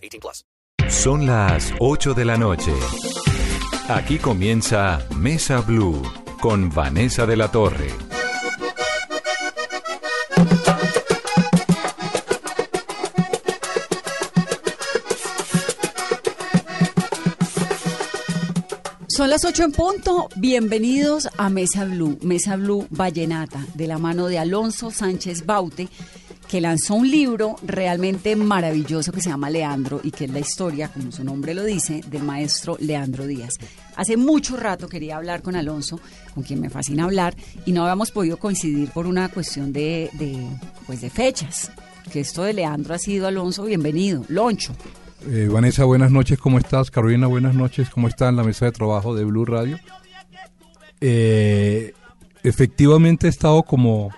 18 plus. Son las 8 de la noche. Aquí comienza Mesa Blue con Vanessa de la Torre. Son las 8 en punto. Bienvenidos a Mesa Blue, Mesa Blue Vallenata, de la mano de Alonso Sánchez Baute, que lanzó un libro realmente maravilloso que se llama Leandro y que es la historia, como su nombre lo dice, del maestro Leandro Díaz. Hace mucho rato quería hablar con Alonso, con quien me fascina hablar, y no habíamos podido coincidir por una cuestión de, pues de fechas. Que esto de Leandro ha sido, Alonso, bienvenido. Loncho. Eh, Vanessa, buenas noches, ¿cómo estás? Carolina, buenas noches, ¿cómo está en la mesa de trabajo de Blue Radio? Eh, efectivamente he estado como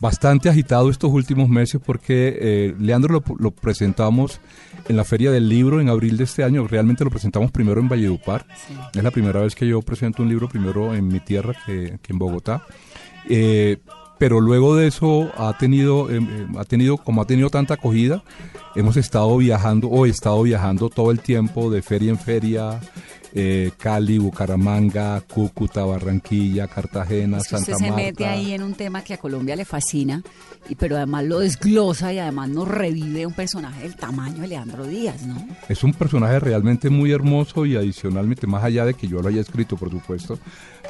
bastante agitado estos últimos meses porque eh, Leandro lo, lo, presentamos en la Feria del Libro en abril de este año, realmente lo presentamos primero en Valledupar, sí. es la primera vez que yo presento un libro primero en mi tierra que, que en Bogotá. Eh, pero luego de eso ha tenido, eh, ha tenido, como ha tenido tanta acogida, hemos estado viajando o he estado viajando todo el tiempo de feria en feria, eh, Cali, Bucaramanga, Cúcuta, Barranquilla, Cartagena, es que Santa usted Marta. se mete ahí en un tema que a Colombia le fascina, y, pero además lo desglosa y además nos revive un personaje del tamaño de Leandro Díaz, ¿no? Es un personaje realmente muy hermoso y adicionalmente, más allá de que yo lo haya escrito, por supuesto,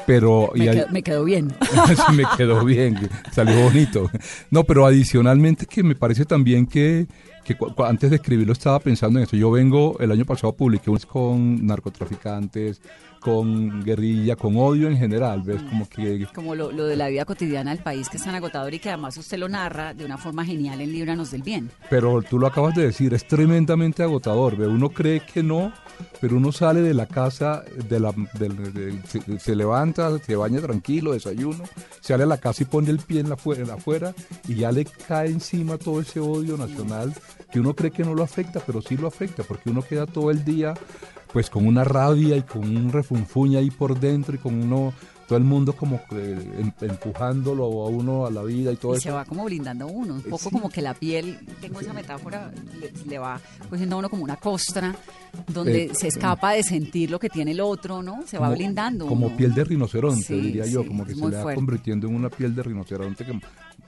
pero... Me, y quedó, me quedó bien. sí, me quedó bien, salió bonito. No, pero adicionalmente que me parece también que que antes de escribirlo estaba pensando en eso. Yo vengo, el año pasado publiqué un con narcotraficantes, con guerrilla, con odio en general, ¿ves? Como que... Como lo, lo, de la vida cotidiana del país que es tan agotador y que además usted lo narra de una forma genial en Líbranos del Bien. Pero tú lo acabas de decir, es tremendamente agotador, ¿ves? Uno cree que no, pero uno sale de la casa, de la, de, de, se, se, levanta, se baña tranquilo, desayuno, sale a la casa y pone el pie en la, en afuera y ya le cae encima todo ese odio nacional que uno cree que no lo afecta, pero sí lo afecta, porque uno queda todo el día pues con una rabia y con un refunfuña ahí por dentro y con uno todo el mundo como eh, empujándolo a uno a la vida y todo y eso. se va como blindando uno, un poco sí. como que la piel, tengo esa metáfora, le, le, va cogiendo a uno como una costra donde eh, se escapa de sentir lo que tiene el otro, ¿no? Se como, va blindando. Como uno. piel de rinoceronte, sí, diría sí, yo, como que se le va fuerte. convirtiendo en una piel de rinoceronte que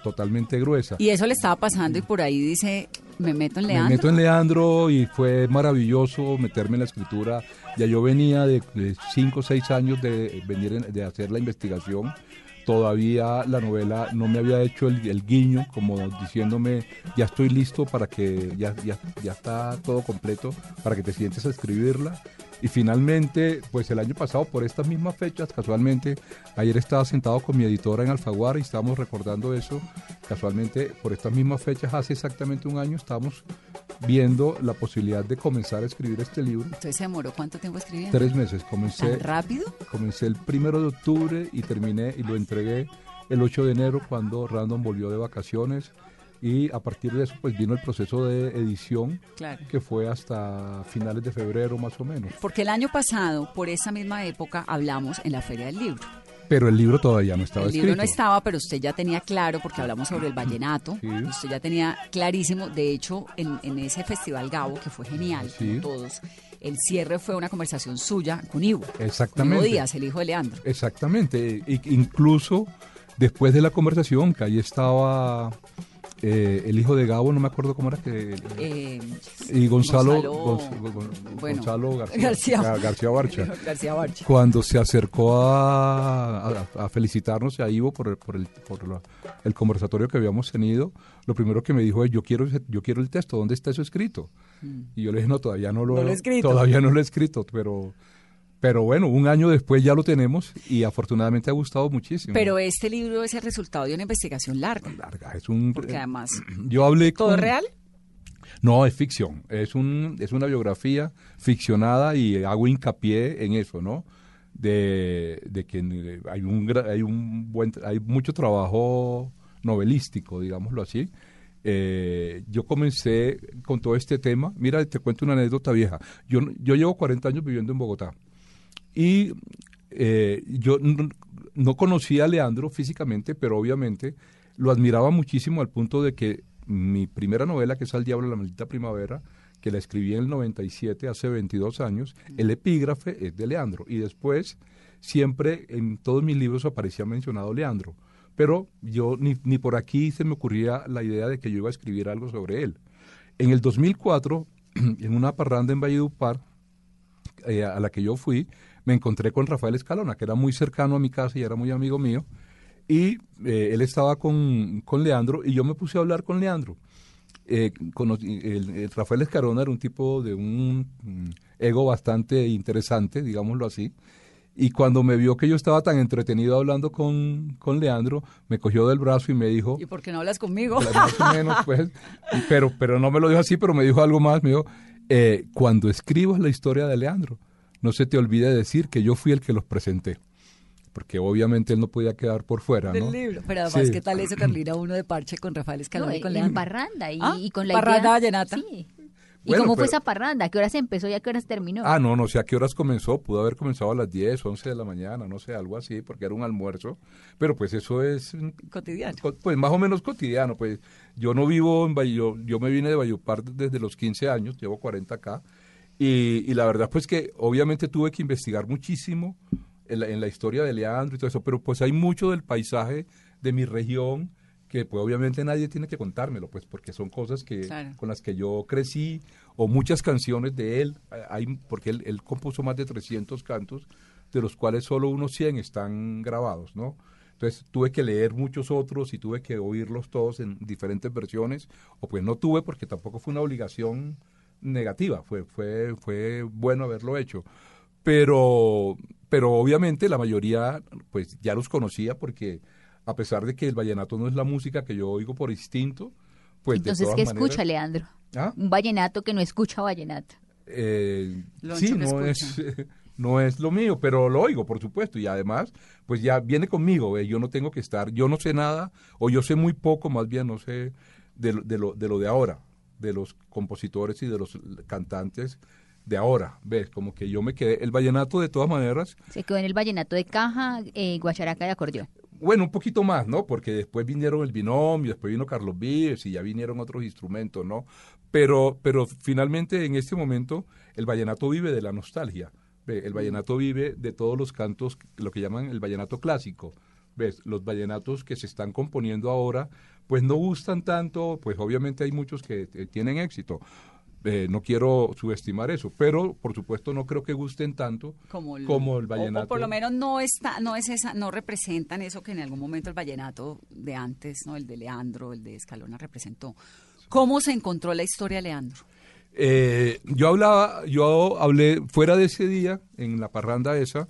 totalmente gruesa. Y eso le estaba pasando y por ahí dice, me meto en Leandro. Me meto en Leandro y fue maravilloso meterme en la escritura. Ya yo venía de, de cinco o seis años de venir en, de hacer la investigación. Todavía la novela no me había hecho el, guiño, como diciéndome, ya estoy listo para que, ya, ya, ya está todo completo, para que te sientes a escribirla. Y finalmente, pues el año pasado, por estas mismas fechas, casualmente, ayer estaba sentado con mi editora en Alfaguara y estábamos recordando eso. Casualmente, por estas mismas fechas, hace exactamente un año, estábamos viendo la posibilidad de comenzar a escribir este libro. Entonces se demoró cuánto tiempo escribiendo? Tres meses. Comencé. ¿Tan rápido? Comencé el primero de octubre y terminé y lo entregué el 8 de enero cuando Random volvió de vacaciones y a partir de eso pues vino el proceso de edición claro. que fue hasta finales de febrero más o menos. Porque el año pasado, por esa misma época, hablamos en la Feria del Libro. Pero el libro todavía no estaba el escrito. El libro no estaba, pero usted ya tenía claro, porque hablamos sobre el vallenato, sí. usted ya tenía clarísimo, de hecho, en, en ese Festival Gabo, que fue genial, sí. como todos, el cierre fue una conversación suya con Ivo. Exactamente. Con Ivo Díaz, el hijo de Leandro. Exactamente. E incluso después de la conversación, que ahí estaba eh, el hijo de Gabo, no me acuerdo cómo era que. Eh, y Gonzalo, Gonzalo, Gon, bueno, Gonzalo García, García, García, Barcha, García, Barcha. Cuando se acercó a, a, a felicitarnos a Ivo por, el, por, el, por la, el conversatorio que habíamos tenido, lo primero que me dijo es: Yo quiero, yo quiero el texto, ¿dónde está eso escrito? Mm. Y yo le dije: No, todavía no lo, no lo he escrito. Todavía no lo he escrito, pero. Pero bueno, un año después ya lo tenemos y afortunadamente ha gustado muchísimo. Pero este libro es el resultado de una investigación larga. Larga, es un... Porque además... Yo hablé ¿Todo con, real? No, es ficción. Es, un, es una biografía ficcionada y hago hincapié en eso, ¿no? De, de que hay un, hay un buen, hay mucho trabajo novelístico, digámoslo así. Eh, yo comencé con todo este tema. Mira, te cuento una anécdota vieja. Yo, yo llevo 40 años viviendo en Bogotá y eh, yo no, no conocía a Leandro físicamente, pero obviamente lo admiraba muchísimo al punto de que mi primera novela, que es Al Diablo la Maldita Primavera, que la escribí en el 97, hace 22 años, el epígrafe es de Leandro. Y después, siempre en todos mis libros aparecía mencionado Leandro. Pero yo ni, ni por aquí se me ocurría la idea de que yo iba a escribir algo sobre él. En el 2004, en una parranda en Valledupar, eh, a la que yo fui, me encontré con Rafael Escalona, que era muy cercano a mi casa y era muy amigo mío. Y eh, él estaba con, con Leandro y yo me puse a hablar con Leandro. Eh, conocí- el- el Rafael Escalona era un tipo de un mm, ego bastante interesante, digámoslo así. Y cuando me vio que yo estaba tan entretenido hablando con, con Leandro, me cogió del brazo y me dijo, ¿Y por qué no hablas conmigo? Claro, más o menos, pues, pero, pero no me lo dijo así, pero me dijo algo más, me dijo, eh, cuando escribas la historia de Leandro, no se te olvide decir que yo fui el que los presenté, porque obviamente él no podía quedar por fuera, ¿no? Del libro. Pero además, Sí. ¿qué tal eso, Carlina? Uno de parche con Rafael Escalón No, y con Leandro. parranda y, Ah, y con la parranda vallenata. Sí. ¿Y Bueno, cómo fue esa parranda? ¿A qué hora se empezó y a qué horas terminó? Ah, no, no sé a qué horas comenzó, pudo haber comenzado a las 10, 11 de la mañana, no sé, algo así, porque era un almuerzo, pero pues eso es Cotidiano. co- pues más o menos cotidiano, pues yo no vivo en Valle, yo, yo me vine de Valledupar desde los 15 años, llevo 40 acá, y, y la verdad pues que obviamente tuve que investigar muchísimo en la, en la historia de Leandro y todo eso, pero pues hay mucho del paisaje de mi región que pues obviamente nadie tiene que contármelo, pues porque son cosas que Claro. con las que yo crecí o muchas canciones de él, hay porque él, él compuso más de 300 cantos, de los cuales solo unos 100 están grabados, ¿no? Entonces tuve que leer muchos otros y tuve que oírlos todos en diferentes versiones, o pues no tuve porque tampoco fue una obligación negativa, fue, fue, fue bueno haberlo hecho. Pero, pero obviamente la mayoría pues ya los conocía porque a pesar de que el vallenato no es la música que yo oigo por instinto, pues de Entonces, todas ¿qué maneras- escucha Leandro? ¿Ah? Un vallenato que no escucha vallenato. Eh, sí, no es, no es lo mío, pero lo oigo, por supuesto, y además, pues ya viene conmigo, eh, yo no tengo que estar, yo no sé nada, o yo sé muy poco, más bien no sé de, lo- de, lo, de lo de ahora, de los compositores y de los cantantes de ahora, ves, como que yo me quedé, el vallenato de todas maneras, Se quedó en el vallenato de caja, eh, guacharaca y acordeón. bueno, un poquito más, ¿no? Porque después vinieron el binomio, después vino Carlos Vives y ya vinieron otros instrumentos, ¿no? Pero, pero finalmente en este momento el vallenato vive de la nostalgia. Ve, El vallenato vive de todos los cantos, lo que llaman el vallenato clásico. ¿Ves? Los vallenatos que se están componiendo ahora, pues no gustan tanto, pues obviamente hay muchos que eh, tienen éxito. Eh, no quiero subestimar eso, pero por supuesto no creo que gusten tanto como el, como el vallenato. O, por lo menos no está, no es esa, no representan eso que en algún momento el vallenato de antes, no, el de Leandro, el de Escalona representó. ¿Cómo se encontró la historia Leandro? Eh, yo hablaba, yo hablé fuera de ese día, en la parranda esa,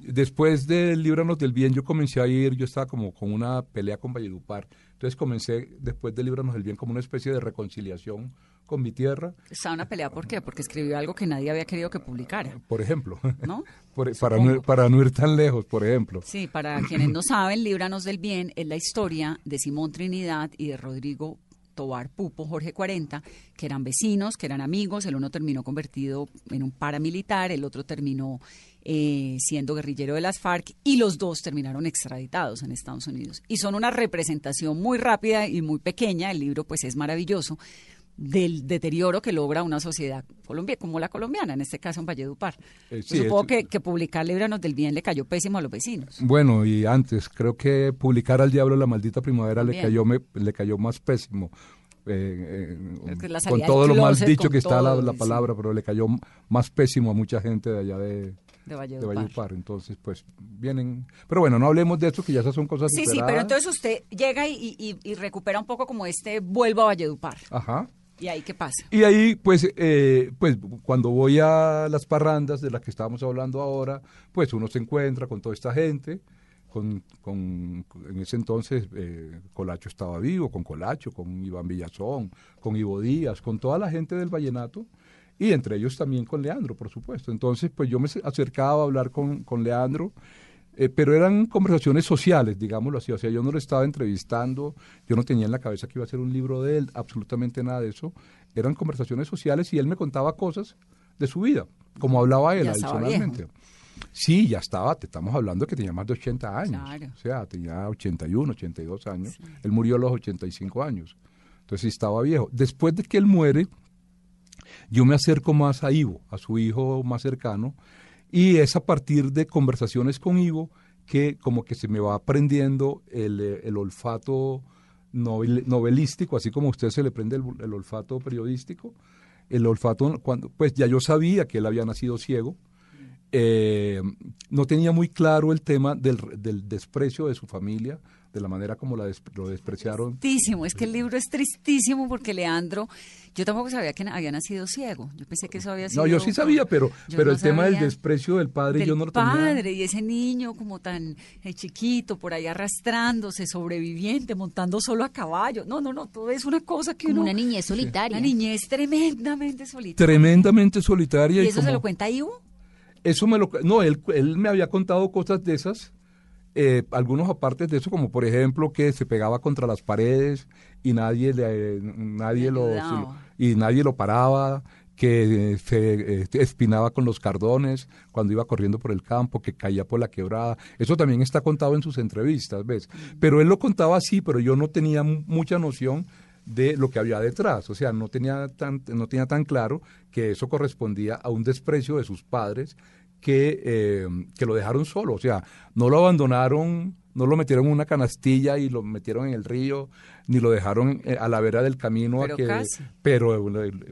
después de Líbranos del Bien, yo comencé a ir, yo estaba como con una pelea con Valledupar, entonces comencé después de Líbranos del Bien como una especie de reconciliación con mi tierra, Estaba una pelea, ¿por qué? Porque escribió algo que nadie había querido que publicara, por ejemplo, ¿no? Por- para, no, para no ir tan lejos, por ejemplo. Sí, para quienes no saben, Líbranos del Bien es la historia de Simón Trinidad y de Rodrigo Tobar Pupo, Jorge 40, que eran vecinos, que eran amigos. El uno terminó convertido en un paramilitar, el otro terminó eh, siendo guerrillero de las FARC y los dos terminaron extraditados en Estados Unidos. Y son una representación muy rápida y muy pequeña, el libro pues es maravilloso, del deterioro que logra una sociedad colombiana, como la colombiana, en este caso en Valledupar. Eh, sí, supongo es- que, que publicar Líbranos del Bien le cayó pésimo a los vecinos. Bueno, y antes, creo que publicar al diablo la maldita primavera le cayó, me, le cayó más pésimo. eh, eh, con todo lo mal dicho que está la, todo, la sí. palabra, pero le cayó más pésimo a mucha gente de allá de, De de Valledupar. Valledupar. Entonces, pues, vienen... Pero bueno, no hablemos de esto, que ya esas son cosas Sí, sí, superadas. pero entonces usted llega y, y- y recupera un poco como este vuelvo a Valledupar. Ajá. ¿Y ahí qué pasa? Y ahí, pues, eh, pues, cuando voy a las parrandas de las que estábamos hablando ahora, pues uno se encuentra con toda esta gente, con, con- en ese entonces eh, Colacho estaba vivo, con Colacho, con Iván Villazón, con Ivo Díaz, con toda la gente del vallenato y entre ellos también con Leandro, por supuesto. Entonces, pues yo me acercaba a hablar con, con Leandro, eh, pero eran conversaciones sociales, digámoslo así. O sea, yo no lo estaba entrevistando, yo no tenía en la cabeza que iba a ser un libro de él, absolutamente nada de eso. Eran conversaciones sociales y él me contaba cosas de su vida, como hablaba él Ya adicionalmente. Sí, ya estaba, te estamos hablando que tenía más de 80 años. Claro. O sea, tenía 81, 82 años. Él murió a los 85 años. Entonces sí estaba viejo. Después de que él muere, yo me acerco más a Ivo, a su hijo más cercano, y es a partir de conversaciones con Ivo que como que se me va aprendiendo el, eh, el olfato novel- novelístico, así como a usted se le prende el, el olfato periodístico. El olfato, cuando, pues ya yo sabía que él había nacido ciego, eh, no tenía muy claro el tema del, del desprecio de su familia, de la manera como la des- lo despreciaron. Tristísimo, es que el libro es tristísimo porque Leandro, yo tampoco sabía que había nacido ciego. Yo pensé que eso había sido. No, yo sí sabía, pero, pero no el tema del desprecio del padre del yo no lo tenía. padre y ese niño como tan eh, chiquito por ahí arrastrándose, sobreviviente, montando solo a caballo. No, no, no, todo es una cosa que Como uno. una niñez solitaria. Una niñez tremendamente solitaria. Tremendamente solitaria. ¿Y y eso se lo cuenta Ivo? Eso me lo... No, él, él me había contado cosas de esas, eh, algunos apartes de eso, como por ejemplo que se pegaba contra las paredes y nadie le, nadie lo, y nadie lo paraba, que eh, se eh, espinaba con los cardones cuando iba corriendo por el campo, que caía por la quebrada. Eso también está contado en sus entrevistas, ¿ves? Pero él lo contaba así, pero yo no tenía mu- mucha noción de lo que había detrás, o sea, no tenía tan, no tenía tan claro que eso correspondía a un desprecio de sus padres que, eh, que lo dejaron solo, o sea, no lo abandonaron, no lo metieron en una canastilla y lo metieron en el río, ni lo dejaron eh, a la vera del camino, Pero a que, casi. pero,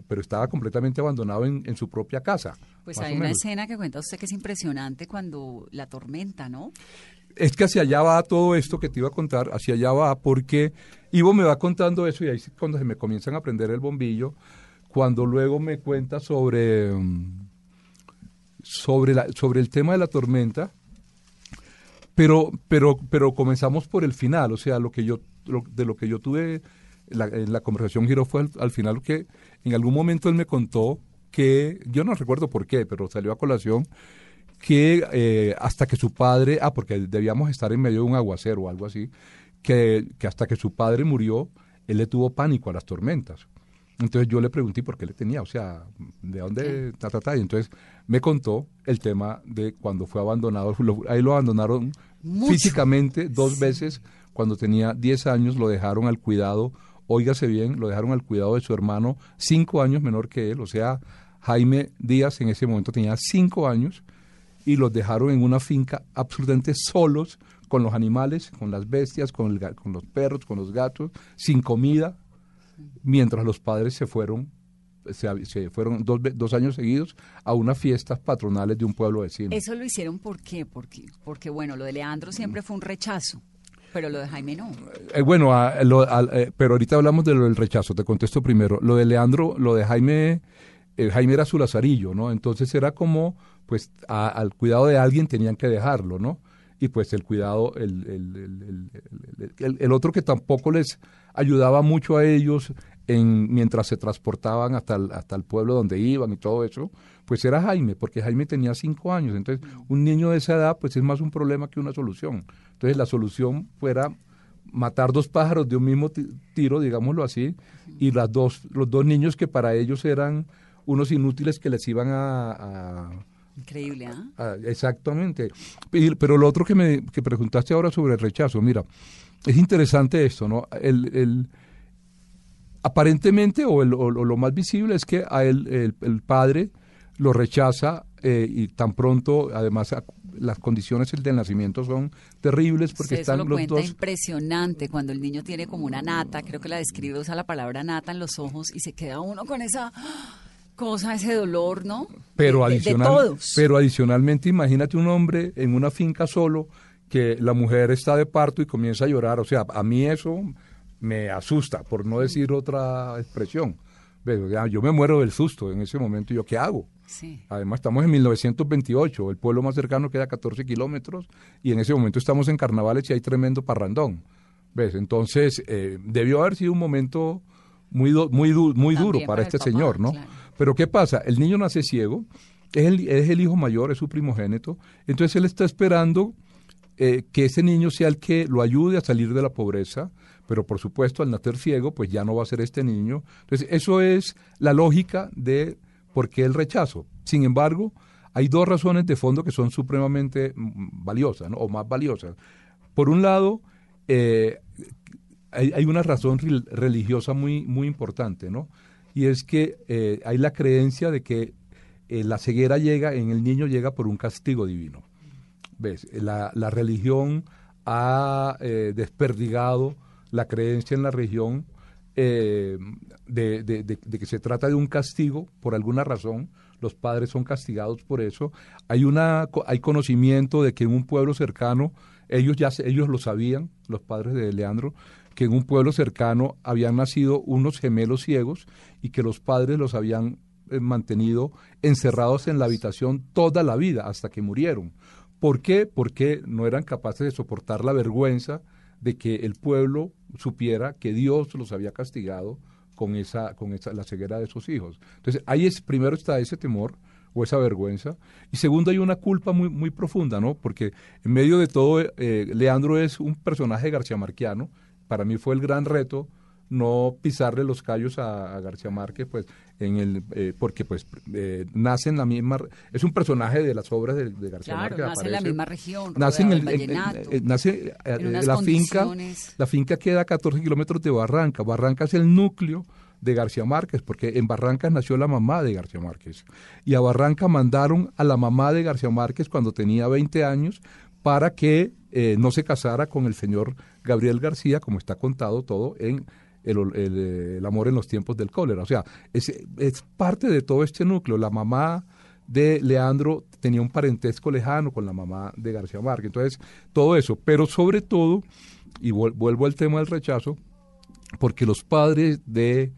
pero estaba completamente abandonado en, en su propia casa. Pues hay una escena que cuenta usted que es impresionante cuando la tormenta, ¿no? Es que hacia allá va todo esto que te iba a contar, hacia allá va porque Ivo me va contando eso y ahí es cuando se me comienzan a prender el bombillo, cuando luego me cuenta sobre, mm, sobre, la, sobre el tema de la tormenta, pero, pero, pero comenzamos por el final, o sea, lo que yo, lo- de lo que yo tuve, la, la conversación giró fue al, al final que en algún momento él me contó que, yo no recuerdo por qué, pero salió a colación, que eh, hasta que su padre, ah, porque debíamos estar en medio de un aguacero o algo así, que, que hasta que su padre murió, él le tuvo pánico a las tormentas. Entonces yo le pregunté por qué le tenía, o sea, ¿de dónde? Ta, ta, ta. Y entonces me contó el tema de cuando fue abandonado, lo- ahí lo abandonaron Mucho. físicamente dos veces, cuando tenía 10 años lo dejaron al cuidado, óigase bien, lo dejaron al cuidado de su hermano, cinco años menor que él, o sea, Jaime Díaz en ese momento tenía cinco años, y los dejaron en una finca absolutamente solos con los animales, con las bestias, con, el con los perros, con los gatos, sin comida, mientras los padres se fueron, se, se fueron dos, dos años seguidos a unas fiestas patronales de un pueblo vecino. Eso lo hicieron ¿por qué? Porque, porque bueno, lo de Leandro siempre fue un rechazo, pero lo de Jaime no. Eh, bueno, a- lo- al- eh, pero ahorita hablamos de lo del rechazo, te contesto primero. Lo de Leandro, lo de Jaime, eh, Jaime era su lazarillo, ¿no? Entonces era como, pues, a- al cuidado de alguien tenían que dejarlo, ¿no? Y pues el cuidado, el, el, el- el- el- el- el otro que tampoco les ayudaba mucho a ellos en, mientras se transportaban hasta el, hasta el pueblo donde iban y todo eso, pues era Jaime, porque Jaime tenía cinco años. Entonces, un niño de esa edad, pues es más un problema que una solución. Entonces, la solución fuera matar dos pájaros de un mismo ti- tiro, digámoslo así, y las dos, los dos niños que para ellos eran unos inútiles que les iban a- a Increíble, ¿ah? Exactamente. Pero lo otro que me que preguntaste ahora sobre el rechazo, mira, es interesante esto, ¿no? El, el- aparentemente, o, el- o lo- más visible es que a él, el, el padre lo rechaza eh, y tan pronto, además, las condiciones del nacimiento son terribles porque Usted están lo los dos... impresionante cuando el niño tiene como una nata, creo que la describe, usa la palabra nata en los ojos y se queda uno con esa cosa, ese dolor, ¿no? Pero, De- de- todos. pero adicionalmente, imagínate un hombre en una finca solo, que la mujer está de parto y comienza a llorar. O sea, a mí eso me asusta, por no decir otra expresión. Sea, yo me muero del susto en ese momento. ¿Yo qué hago? Sí. Además, estamos en 1928, el pueblo más cercano queda a 14 kilómetros y en ese momento estamos en carnavales y hay tremendo parrandón. ¿Ves? Entonces, eh, debió haber sido un momento muy, du- muy, du- muy duro para este papá, señor, ¿no? claro. Pero ¿qué pasa? El niño nace ciego, es el, es el hijo mayor, es su primogénito, entonces él está esperando eh, que ese niño sea el que lo ayude a salir de la pobreza, pero por supuesto al nacer ciego, pues ya no va a ser este niño. Entonces, eso es la lógica de por qué el rechazo. Sin embargo, hay dos razones de fondo que son supremamente mm, valiosas, ¿no? o más valiosas. Por un lado, eh, hay, una razón rel- religiosa muy, muy importante, ¿no? Y es que eh, hay la creencia de que la ceguera llega, en el niño llega por un castigo divino. ¿Ves? La, la religión ha eh, desperdigado la creencia en la religión eh, de, de- de- que se trata de un castigo por alguna razón. Los padres son castigados por eso. Hay, una, hay conocimiento de que en un pueblo cercano, ellos ya ellos lo sabían, los padres de Leandro, que en un pueblo cercano habían nacido unos gemelos ciegos y que los padres los habían eh, mantenido encerrados en la habitación toda la vida hasta que murieron. ¿Por qué? Porque no eran capaces de soportar la vergüenza de que el pueblo supiera que Dios los había castigado con esa, con esa, la ceguera de sus hijos. Entonces, ahí es, primero está ese temor o esa vergüenza, y segundo hay una culpa muy, muy profunda, ¿no? Porque en medio de todo, eh, Leandro es un personaje garciamarquiano, para mí fue el gran reto no pisarle los callos a, a García Márquez, pues, en el, eh, porque pues eh, nace en la misma, es un personaje de las obras de, de García Claro, Márquez. nace en la misma región, nace en el, en- en- eh, nace en eh, la finca, la finca queda a 14 kilómetros de Barranca. Barranca es el núcleo de García Márquez, porque en Barranca nació la mamá de García Márquez. Y a Barranca mandaron a la mamá de García Márquez cuando tenía 20 años para que eh, no se casara con el señor Gabriel García, como está contado todo en el, el, eh, el amor en los tiempos del cólera. O sea, es, es parte de todo este núcleo. La mamá de Leandro tenía un parentesco lejano con la mamá de García Márquez. Entonces, todo eso. Pero sobre todo, y vuel- vuelvo al tema del rechazo, porque los padres de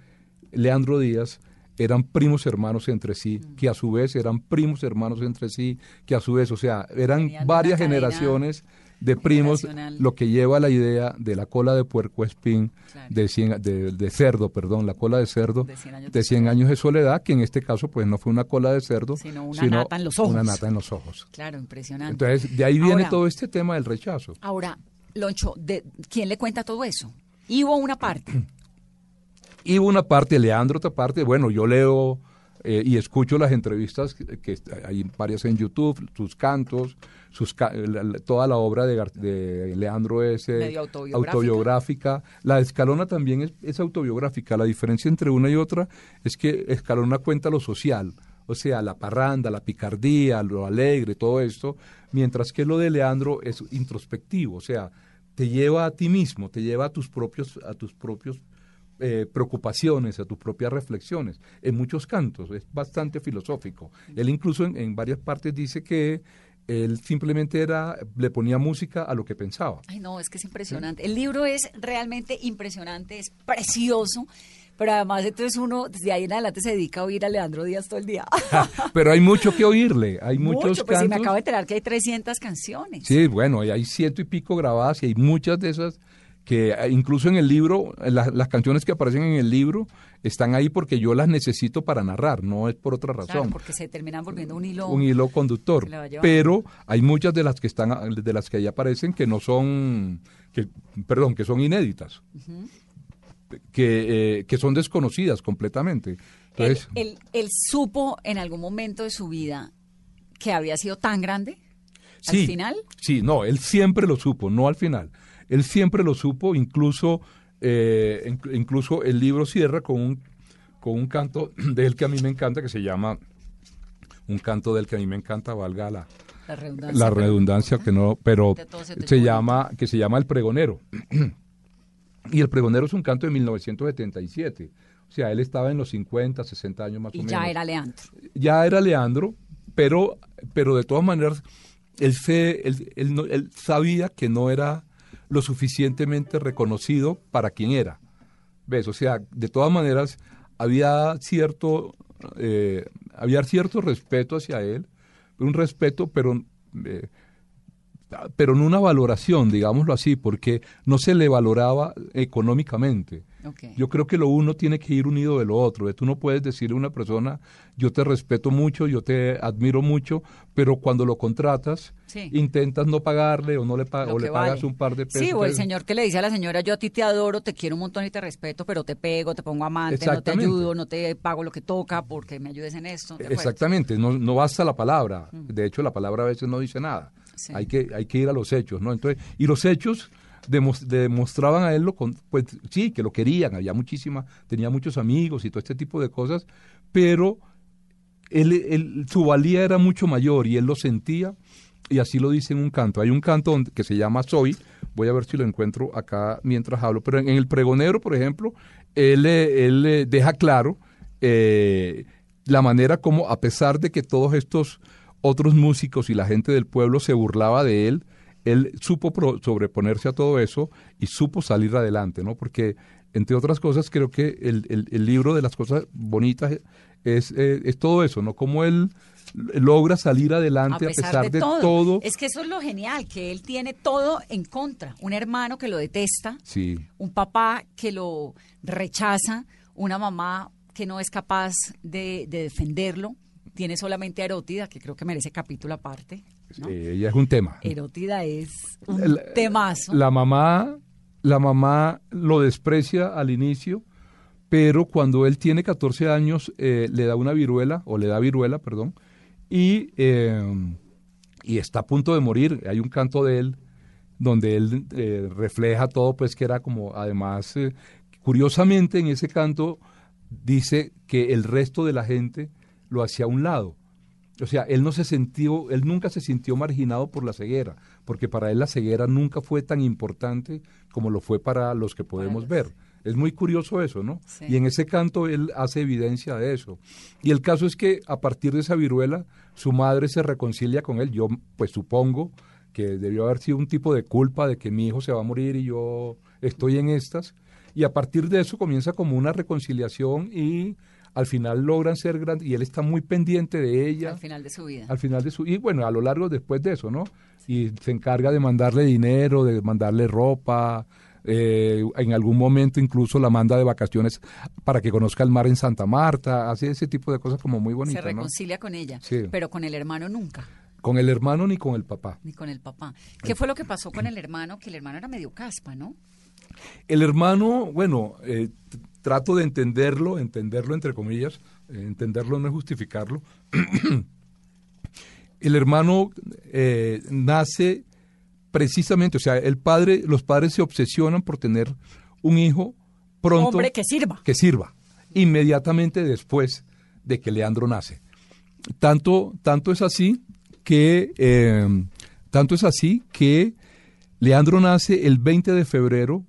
Leandro Díaz eran primos hermanos entre sí, Mm. que a su vez eran primos hermanos entre sí, que a su vez, o sea, eran varias cadena generaciones de primos, lo que lleva a la idea de la cola de puerco espín, Claro. de, cien- de, de cerdo, perdón, la cola de cerdo, De 100 años de de 100 años de soledad, que en este caso pues no fue una cola de cerdo, Sino una nata en los ojos. Una nata en los ojos. Claro, impresionante. Entonces, de ahí viene Ahora- todo este tema del rechazo. Ahora, Loncho, ¿de ¿quién le cuenta todo eso? Ivo una parte. Y una parte, Leandro otra parte, bueno, yo leo eh, y escucho las entrevistas, que, que hay varias en YouTube, sus cantos, sus toda la obra de, Leandro es autobiográfica. autobiográfica. La de Escalona también es, es autobiográfica. La diferencia entre una y otra es que Escalona cuenta lo social, o sea, la parranda, la picardía, lo alegre, todo esto, mientras que lo de Leandro es introspectivo, o sea, te lleva a ti mismo, te lleva a tus propios, a tus propios eh, preocupaciones, a tus propias reflexiones. En muchos cantos es bastante filosófico. Él incluso en, en varias partes dice que él simplemente era, le ponía música a lo que pensaba. Ay, no, es que es impresionante. El libro es realmente impresionante, es precioso, pero además entonces uno desde ahí en adelante se dedica a oír a Leandro Díaz todo el día. Pero hay mucho que oírle, hay muchos Mucho, pues sí, me acabo de enterar que hay 300 canciones. Sí, bueno, y hay ciento y pico grabadas y hay muchas de esas que eh, incluso en el libro, eh, la- las canciones que aparecen en el libro están ahí porque yo las necesito para narrar, no es por otra razón. Claro, porque se terminan volviendo un hilo. un hilo conductor, pero hay muchas de las que están de las que ahí aparecen que no son que perdón, que son inéditas. Que, eh, que son desconocidas completamente. Él, Entonces, él- él supo en algún momento de su vida que había sido tan grande. Sí, Al final, Sí, no, él siempre lo supo, no al final. Él siempre lo supo, incluso, eh, in- incluso el libro cierra con un, con un canto de él que a mí me encanta, que se llama, un canto del que a mí me encanta, valga la, la redundancia. la redundancia, que no, pero se llama, que se llama El Pregonero. y El Pregonero es un canto de 1977. O sea, él estaba en los 50, 60 años más o menos ya era Leandro. ya era Leandro, pero, pero de todas maneras, él, se, él, él no- él sabía que no era lo suficientemente reconocido para quien era. ¿Ves? O sea, de todas maneras, había cierto, eh, había cierto respeto hacia él, un respeto, pero, eh, pero no una valoración, digámoslo así, porque no se le valoraba económicamente. Ok. Yo creo que lo uno tiene que ir unido de lo otro. Tú no puedes decirle a una persona, yo te respeto mucho, yo te admiro mucho, pero cuando lo contratas, Sí. intentas no pagarle o no le, pa- Lo o le pagas vale. un par de pesos. Sí, o el señor que le dice a la señora, yo a ti te adoro, te quiero un montón y te respeto, pero te pego, te pongo amante, no te ayudo, no te pago lo que toca porque me ayudes en esto. ¿de acuerdo? Exactamente, no, no basta la palabra. De hecho, la palabra a veces no dice nada. Sí. Hay, que, hay que ir a los hechos, ¿no? Entonces, y los hechos demostraban a él, lo con, pues sí, que lo querían, había muchísima, tenía muchos amigos y todo este tipo de cosas, pero él, su valía era mucho mayor y él lo sentía y así lo dice en un canto. Hay un canto que se llama Soy, voy a ver si lo encuentro acá mientras hablo, pero en, el pregonero, por ejemplo, él, él eh, deja claro eh, la manera como, a pesar de que todos estos otros músicos y la gente del pueblo se burlaba de él, él supo pro- sobreponerse a todo eso y supo salir adelante, ¿no? Porque, entre otras cosas, creo que el, el- el libro de las cosas bonitas es, eh, es todo eso, ¿no? Cómo él logra salir adelante a pesar, de, todo. Es que eso es lo genial, que él tiene todo en contra. Un hermano que lo detesta, Sí, un papá que lo rechaza, una mamá que no es capaz de, de defenderlo. Tiene solamente a Erótida, que creo que merece capítulo aparte. ¿no? eh, ella es un tema. Erótida es un La- temazo. La mamá, la mamá lo desprecia al inicio, pero cuando él tiene 14 años eh, le da una viruela, o le da viruela, perdón, y, eh, y está a punto de morir. Hay un canto de él donde él eh, refleja todo, pues que era como, además, curiosamente en ese canto dice que el resto de la gente lo hacía a un lado. O sea, él no se sintió, él nunca se sintió marginado por la ceguera, porque para él la ceguera nunca fue tan importante como lo fue para los que podemos ver. Es muy curioso eso, ¿no? Sí. Y en ese canto él hace evidencia de eso. Y el caso es que a partir de esa viruela, su madre se reconcilia con él. Yo, pues supongo que debió haber sido un tipo de culpa de que mi hijo se va a morir y yo estoy en estas. Y a partir de eso comienza como una reconciliación y al final logran ser grandes. Y él está muy pendiente de ella al final de su vida. al final de su y bueno a lo largo después de eso no y se encarga de mandarle dinero de mandarle ropa eh, en algún momento incluso la manda de vacaciones para que conozca el mar en Santa Marta hace ese tipo de cosas como muy Se bonitas ¿no? reconcilia con ella, Sí. pero con el hermano nunca, con el hermano ni con el papá ni con el papá. ¿Qué fue lo que pasó con el hermano? Que el hermano era medio caspa, ¿no? el hermano bueno eh, trato de entenderlo entenderlo entre comillas eh, entenderlo no es justificarlo el hermano eh, nace precisamente, o sea, el padre, los padres se obsesionan por tener un hijo pronto Hombre que sirva. que sirva, inmediatamente después de que Leandro nace. Tanto, tanto es así que, eh, tanto es así que Leandro nace el 20 de febrero,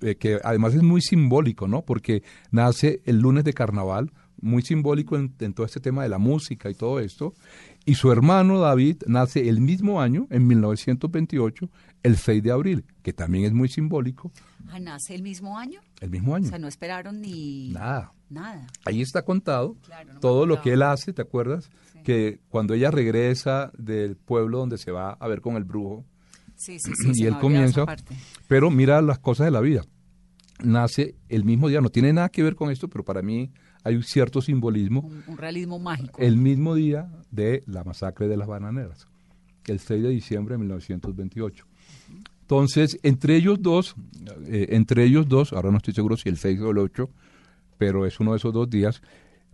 eh, que además es muy simbólico, ¿no? Porque nace el lunes de carnaval, muy simbólico en, en todo este tema de la música y todo esto. Y su hermano David nace el mismo año, en 1928, el 6 de abril, que también es muy simbólico, Ah, nace el mismo año. el mismo O año. sea, no esperaron ni Nada. nada. Ahí está contado Claro, no me todo lo que él hace, ¿te acuerdas? Que cuando ella regresa del pueblo donde se va a ver con el brujo, Sí, sí, sí. se y él comienza, pero mira las cosas de la vida. Nace el mismo día, no tiene nada que ver con esto, pero para mí hay un cierto simbolismo. Un, un realismo mágico. El mismo día de la masacre de las bananeras, el 6 de diciembre de 1928. Entonces, entre ellos dos, eh, entre ellos dos, ahora no estoy seguro si el 6 o el 8, pero es uno de esos dos días,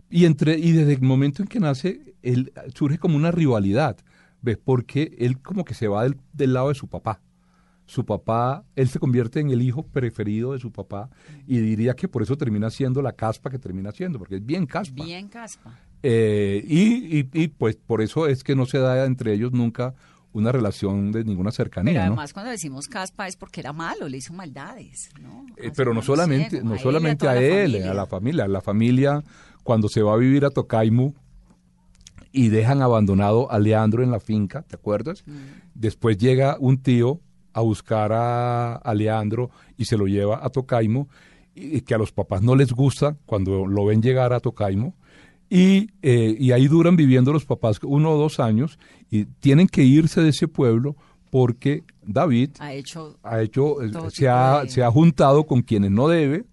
y, entre, y desde el momento en que nace, él, surge como una rivalidad, ¿ves? Porque él como que se va del, del lado de su papá. Su papá, él se convierte en el hijo preferido de su papá y diría que por eso termina siendo la caspa que termina siendo, porque es bien caspa. Bien caspa. Eh, y, y, y, pues por eso es que no se da entre ellos nunca una relación de ninguna cercanía. Pero ¿no? además cuando decimos caspa es porque era malo, le hizo maldades, ¿no? Eh, A pero no solamente, ciego, no él solamente a, la él, familia. a la familia. La familia, cuando se va a vivir a Tocaimu y dejan abandonado a Leandro en la finca, ¿te acuerdas? Mm. Después llega un tío a buscar a, a Leandro y se lo lleva a Tocaimu y que a los papás no les gusta cuando lo ven llegar a Tocaimo. Y, eh, y ahí duran viviendo los papás uno o dos años y tienen que irse de ese pueblo porque David Ha hecho ha hecho, se ha, de- se ha juntado con quienes no debe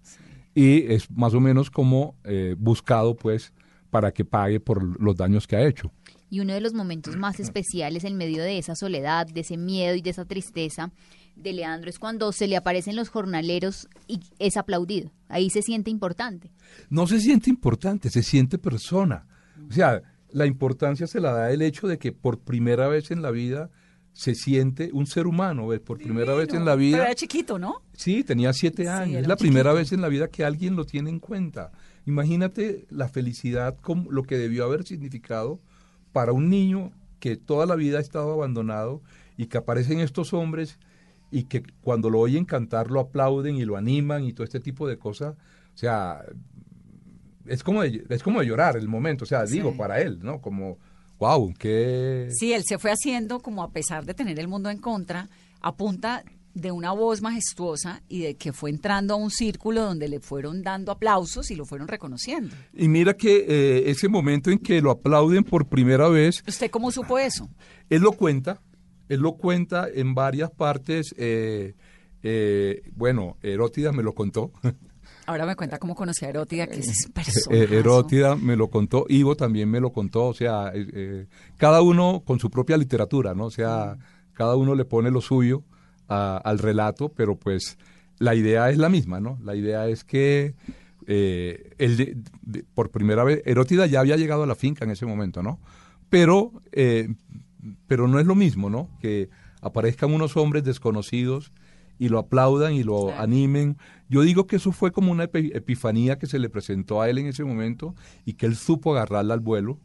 y es más o menos como eh, buscado pues para que pague por los daños que ha hecho. Y uno de los momentos más especiales en medio de esa soledad, de ese miedo y de esa tristeza de Leandro es cuando se le aparecen los jornaleros y es aplaudido. Ahí se siente importante. No se siente importante, se siente persona. O sea, la importancia se la da el hecho de que por primera vez en la vida se siente un ser humano, ¿ves? por primera vez en la Pero vida. era chiquito, ¿no? Sí, tenía siete años. es la primera vez en la vida que alguien lo tiene en cuenta. Imagínate la felicidad, como lo que debió haber significado para un niño que toda la vida ha estado abandonado y que aparecen estos hombres y que cuando lo oyen cantar lo aplauden y lo animan y todo este tipo de cosas. O sea, es como de, es como de llorar el momento. O sea, digo, para él, ¿no? Como, wow, qué... Sí, él se fue haciendo como a pesar de tener el mundo en contra, a punta de una voz majestuosa y de que fue entrando a un círculo donde le fueron dando aplausos y lo fueron reconociendo. Y mira que eh, ese momento en que lo aplauden por primera vez, ¿Usted cómo supo eso? Él lo cuenta, él lo cuenta en varias partes. eh, eh, bueno, Herótida me lo contó. Ahora me cuenta cómo conocí a Erótida, que es persona. Herótida me lo contó, Ivo también me lo contó. O sea, cada uno con su propia literatura, ¿no? O sea, cada uno le pone lo suyo a- al relato, pero pues la idea es la misma, ¿no? La idea es que eh, él de- de- por primera vez, Herótida ya había llegado a la finca en ese momento, ¿no? Pero, eh, pero no es lo mismo, ¿no? Que aparezcan unos hombres desconocidos y lo aplaudan y lo animen. Yo digo que eso fue como una epi- epifanía que se le presentó a él en ese momento y que él supo agarrarla al vuelo.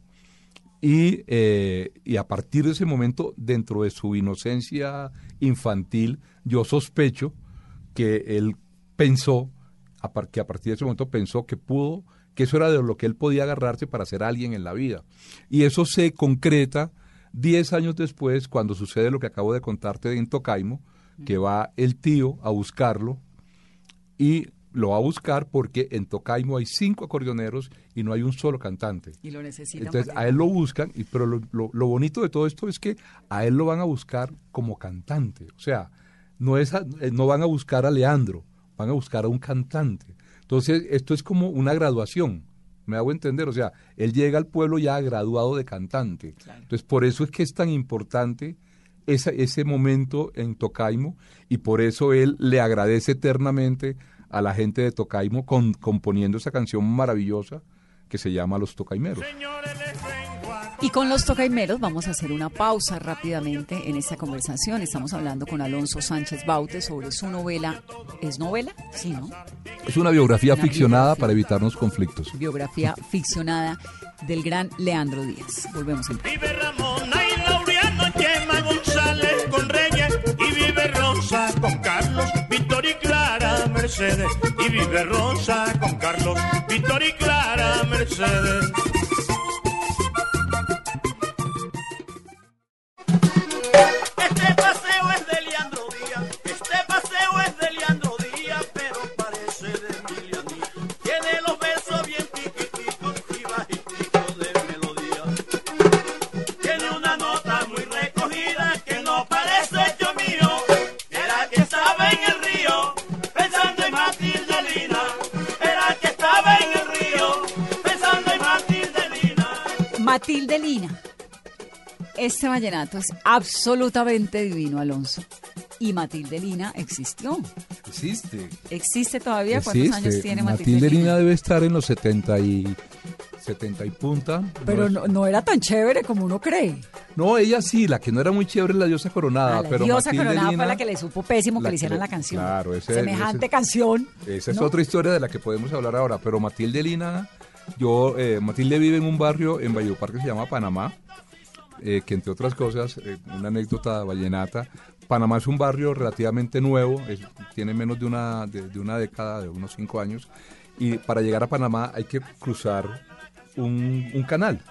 Y, eh, y a partir de ese momento, dentro de su inocencia infantil, yo sospecho que él pensó, que a partir de ese momento pensó que pudo, que eso era de lo que él podía agarrarse para ser alguien en la vida. Y eso se concreta diez años después, cuando sucede lo que acabo de contarte en Tocaimo, que va el tío a buscarlo y lo va a buscar porque en Tocaimo hay cinco acordeoneros y no hay un solo cantante. Y lo necesita. Entonces a él lo buscan, y, pero lo, lo- lo bonito de todo esto es que a él lo van a buscar como cantante. O sea, no, es a- eh, no van a buscar a Leandro, van a buscar a un cantante. Entonces esto es como una graduación, me hago entender. O sea, él llega al pueblo ya graduado de cantante. Entonces por eso es que es tan importante esa- ese momento en Tocaimo y por eso él le agradece eternamente a la gente de Tocaimo con, componiendo esa canción maravillosa que se llama Los Tocaimeros. Y con los tocaimeros vamos a hacer una pausa rápidamente en esta conversación. Estamos hablando con Alonso Sánchez Baute sobre su novela. ¿Es novela? Sí, ¿no? Es una biografía Una ficcionada biografía. para evitarnos conflictos. Biografía ficcionada del gran Leandro Díaz. Volvemos en Y vive Rosa con Carlos, Víctor y Clara Mercedes. Matilde Lina. Este vallenato es absolutamente divino, Alonso. Y Matilde Lina existió. Existe. ¿Existe todavía? ¿Cuántos años tiene Matilde, Matilde Lina? Lina debe estar en los 70 y, 70 y punta. Pero no, no era tan chévere como uno cree. No, ella sí, la que no era muy chévere es la diosa coronada. Ah, la pero diosa Matilde coronada Lina- fue la que le supo pésimo que le hicieran la canción. claro, ese- Semejante ese- canción. Esa es ¿no? otra historia de la que podemos hablar ahora, pero Matilde Lina, yo, eh, Matilde vive en un barrio en Valledupar que se llama Panamá, eh, que entre otras cosas, eh, una anécdota vallenata, Panamá es un barrio relativamente nuevo, es- tiene menos de una, de, de una década, de unos cinco años, y para llegar a Panamá hay que cruzar un, un canal.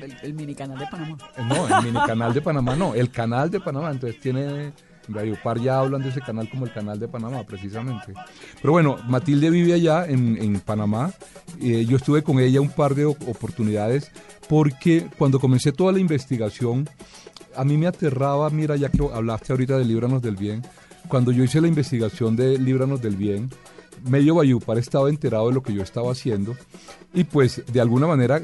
El, el mini canal de Panamá. No, el mini canal de Panamá no, el canal de Panamá, entonces tiene En Valledupar ya hablan de ese canal como el canal de Panamá, precisamente. Pero bueno, Matilde vive allá en, en Panamá. Eh, yo estuve con ella un par de oportunidades porque cuando comencé toda la investigación, a mí me aterraba, mira, ya que hablaste ahorita de Líbranos del Bien, cuando yo hice la investigación de Líbranos del Bien, medio Bayupar estaba enterado de lo que yo estaba haciendo y pues de alguna manera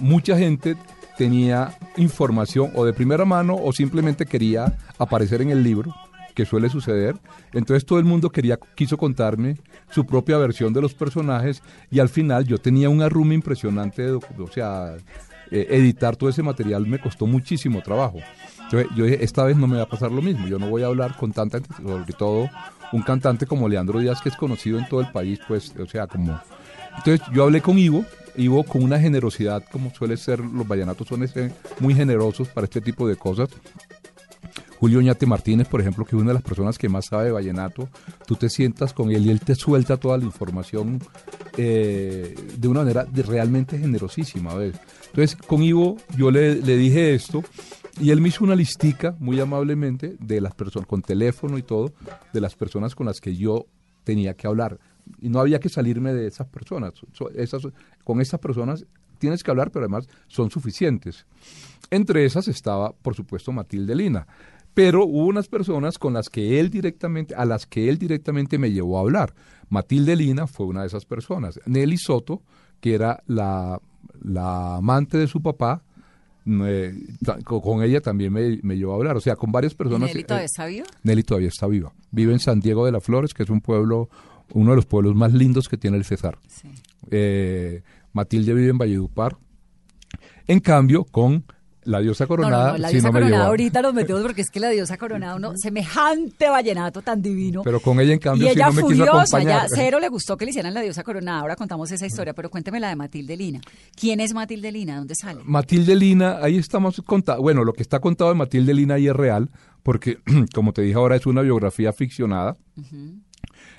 mucha gente tenía información o de primera mano o simplemente quería aparecer en el libro que suele suceder. Entonces todo el mundo quería, quiso contarme su propia versión de los personajes y al final yo tenía un arrume impresionante, de o sea, eh, editar todo ese material me costó muchísimo trabajo. Entonces, yo dije, esta vez no me va a pasar lo mismo, yo no voy a hablar con tanta gente, sobre todo un cantante como Leandro Díaz, que es conocido en todo el país, pues, o sea, como... Entonces yo hablé con Ivo, Ivo con una generosidad, como suele ser, los vallenatos ese- muy generosos para este tipo de cosas. Julio Ñate Martínez, por ejemplo, que es una de las personas que más sabe de vallenato, tú te sientas con él y él te suelta toda la información eh, de una manera realmente generosísima. ¿ves? Entonces, con Ivo yo le, le dije esto y él me hizo una listica muy amablemente de las personas, con teléfono y todo, de las personas con las que yo tenía que hablar. Y no había que salirme de esas personas. So- esas, con esas personas tienes que hablar, pero además son suficientes. Entre esas estaba, por supuesto, Matilde Lina. Pero hubo unas personas con las que él directamente, a las que él directamente me llevó a hablar. Matilde Lina fue una de esas personas. Nelly Soto, que era la, la amante de su papá, eh, con ella también me, me llevó a hablar. O sea, con varias personas. ¿Nelly eh, todavía está viva? Nelly todavía está viva. Vive en San Diego de las Flores, que es un pueblo, uno de los pueblos más lindos que tiene el Cesar. Sí. Eh, Matilde vive en Valledupar. En cambio, con la diosa coronada, no, no, la diosa coronada ahorita nos metemos porque es que la diosa coronada, uno semejante vallenato tan divino. Pero con ella, en cambio, y ella furiosa, ya cero le gustó que le hicieran la diosa coronada. Ahora contamos esa historia, pero cuénteme la de Matilde Lina. ¿Quién es Matilde Lina? ¿Dónde sale? Matilde Lina, ahí estamos contando. Bueno, lo que está contado de Matilde Lina ahí es real, porque, como te dije ahora, es una biografía ficcionada.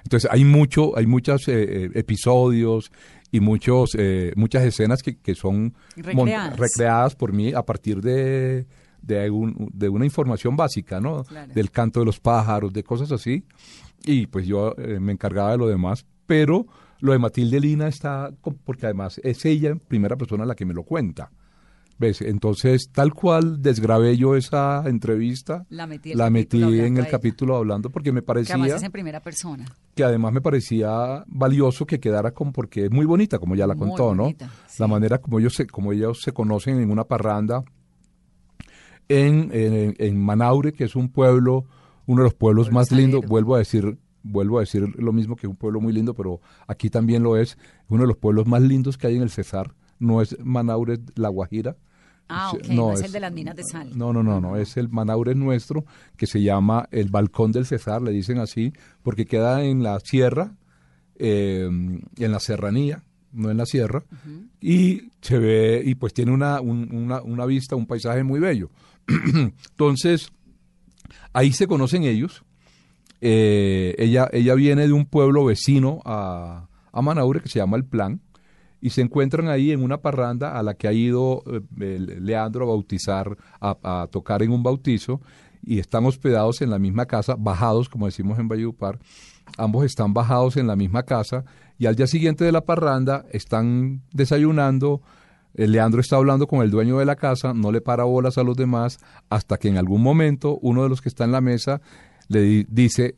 Entonces, hay mucho, hay muchos eh, eh, episodios y muchos, eh, muchas escenas que, que son Recreadas. recreadas por mí a partir de, de, un- de una información básica, ¿no? Claro. Del canto de los pájaros, de cosas así. Y pues yo eh, me encargaba de lo demás. Pero lo de Matilde Lina está, porque además es ella en primera persona la que me lo cuenta. ¿Ves? Entonces, tal cual desgrabé yo esa entrevista, La metí, el la metí capítulo en el capítulo hablando porque me Que parecía además es en primera persona. que además me parecía valioso que quedara con porque es muy bonita como ya la Muy contó, bonita, ¿no? sí. La manera como ellos se, como ellos se conocen en una parranda en, en, en Manaure, que es un pueblo, uno de los pueblos Pueblo más lindos, vuelvo a decir, vuelvo a decir lo mismo que un pueblo muy lindo, pero aquí también lo es, uno de los pueblos más lindos que hay en el Cesar, no es Manaure, La Guajira. Ah, ok, no, es, el de las minas de sal. No, no, no, no, es el Manaure nuestro que se llama el Balcón del Cesar, le dicen así, porque queda en la sierra, eh, en la serranía, no en la sierra, y se ve, y pues tiene una, un- una, una vista, un paisaje muy bello. Entonces, ahí se conocen ellos. Eh, ella, ella viene de un pueblo vecino a, a Manaure que se llama El Plan y se encuentran ahí en una parranda a la que ha ido eh, Leandro a bautizar, a, tocar en un bautizo y están hospedados en la misma casa, bajados, como decimos en Valledupar, ambos están bajados en la misma casa y al día siguiente de la parranda están desayunando, eh, Leandro está hablando con el dueño de la casa, no le para bolas a los demás, hasta que en algún momento uno de los que está en la mesa le di- dice,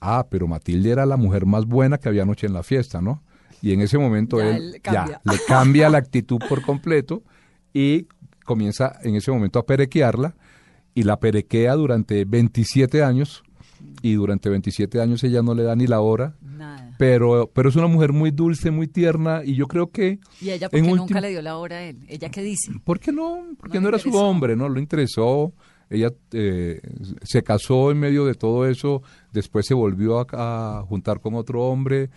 ah, pero Matilde era la mujer más buena que había anoche en la fiesta, ¿no? Y en ese momento Ya él ya le cambia la actitud por completo y comienza en ese momento a perequearla y la perequea durante 27 años y durante 27 años ella no le da ni la hora, Nada. pero, pero es una mujer muy dulce, muy tierna y yo creo que... ¿Y ella por qué nunca le dio la hora a él? ¿Ella qué dice? ¿Por qué no? Porque No era su hombre, ¿no? Lo interesó. Ella eh, se casó en medio de todo eso, después se volvió a, a juntar con otro hombre.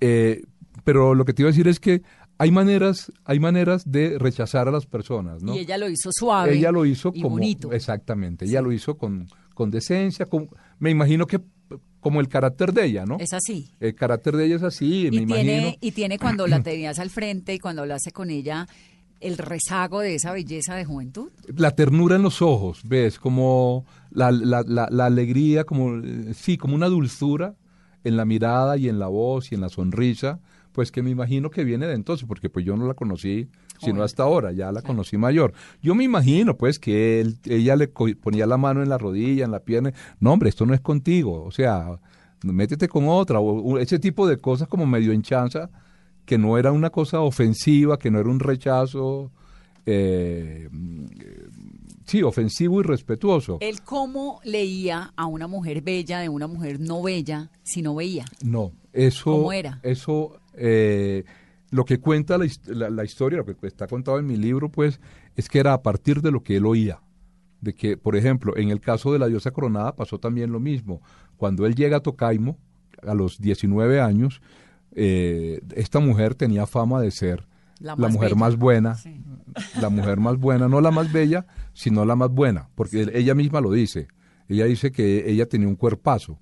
eh, pero lo que te iba a decir es que hay maneras, hay maneras de rechazar a las personas, ¿no? Y ella lo hizo suave. Ella lo hizo y como bonito. exactamente, ella lo hizo con, con decencia, con, me imagino que como el carácter de ella, ¿no? Es así. El carácter de ella es así, me Y imagino. tiene, y tiene cuando la tenías al frente y cuando hablaste con ella, el rezago de esa belleza de juventud. La ternura en los ojos, ¿ves? Como la, la, la, la alegría, como, sí, como una dulzura en la mirada y en la voz y en la sonrisa, pues que me imagino que viene de entonces, porque pues yo no la conocí sino hasta ahora, ya la conocí mayor. Yo me imagino pues que él, ella le ponía la mano en la rodilla, en la pierna, no hombre, esto no es contigo, o sea, métete con otra, o, ese tipo de cosas como medio en chanza, que no era una cosa ofensiva, que no era un rechazo, eh, sí, ofensivo y respetuoso. Él cómo leía a una mujer bella de una mujer no bella si no veía. No, eso, ¿Cómo era? eso, eh, lo que cuenta la, his- la- la historia, lo que está contado en mi libro, pues, es que era a partir de lo que él oía. De que, por ejemplo, en el caso de la diosa coronada pasó también lo mismo. Cuando él llega a Tocaimo, a los 19 años, eh, esta mujer tenía fama de ser La la, más mujer bella. más buena, Sí. la mujer más buena, no la más bella, sino la más buena, porque ella misma lo dice. Ella dice que ella tenía un cuerpazo.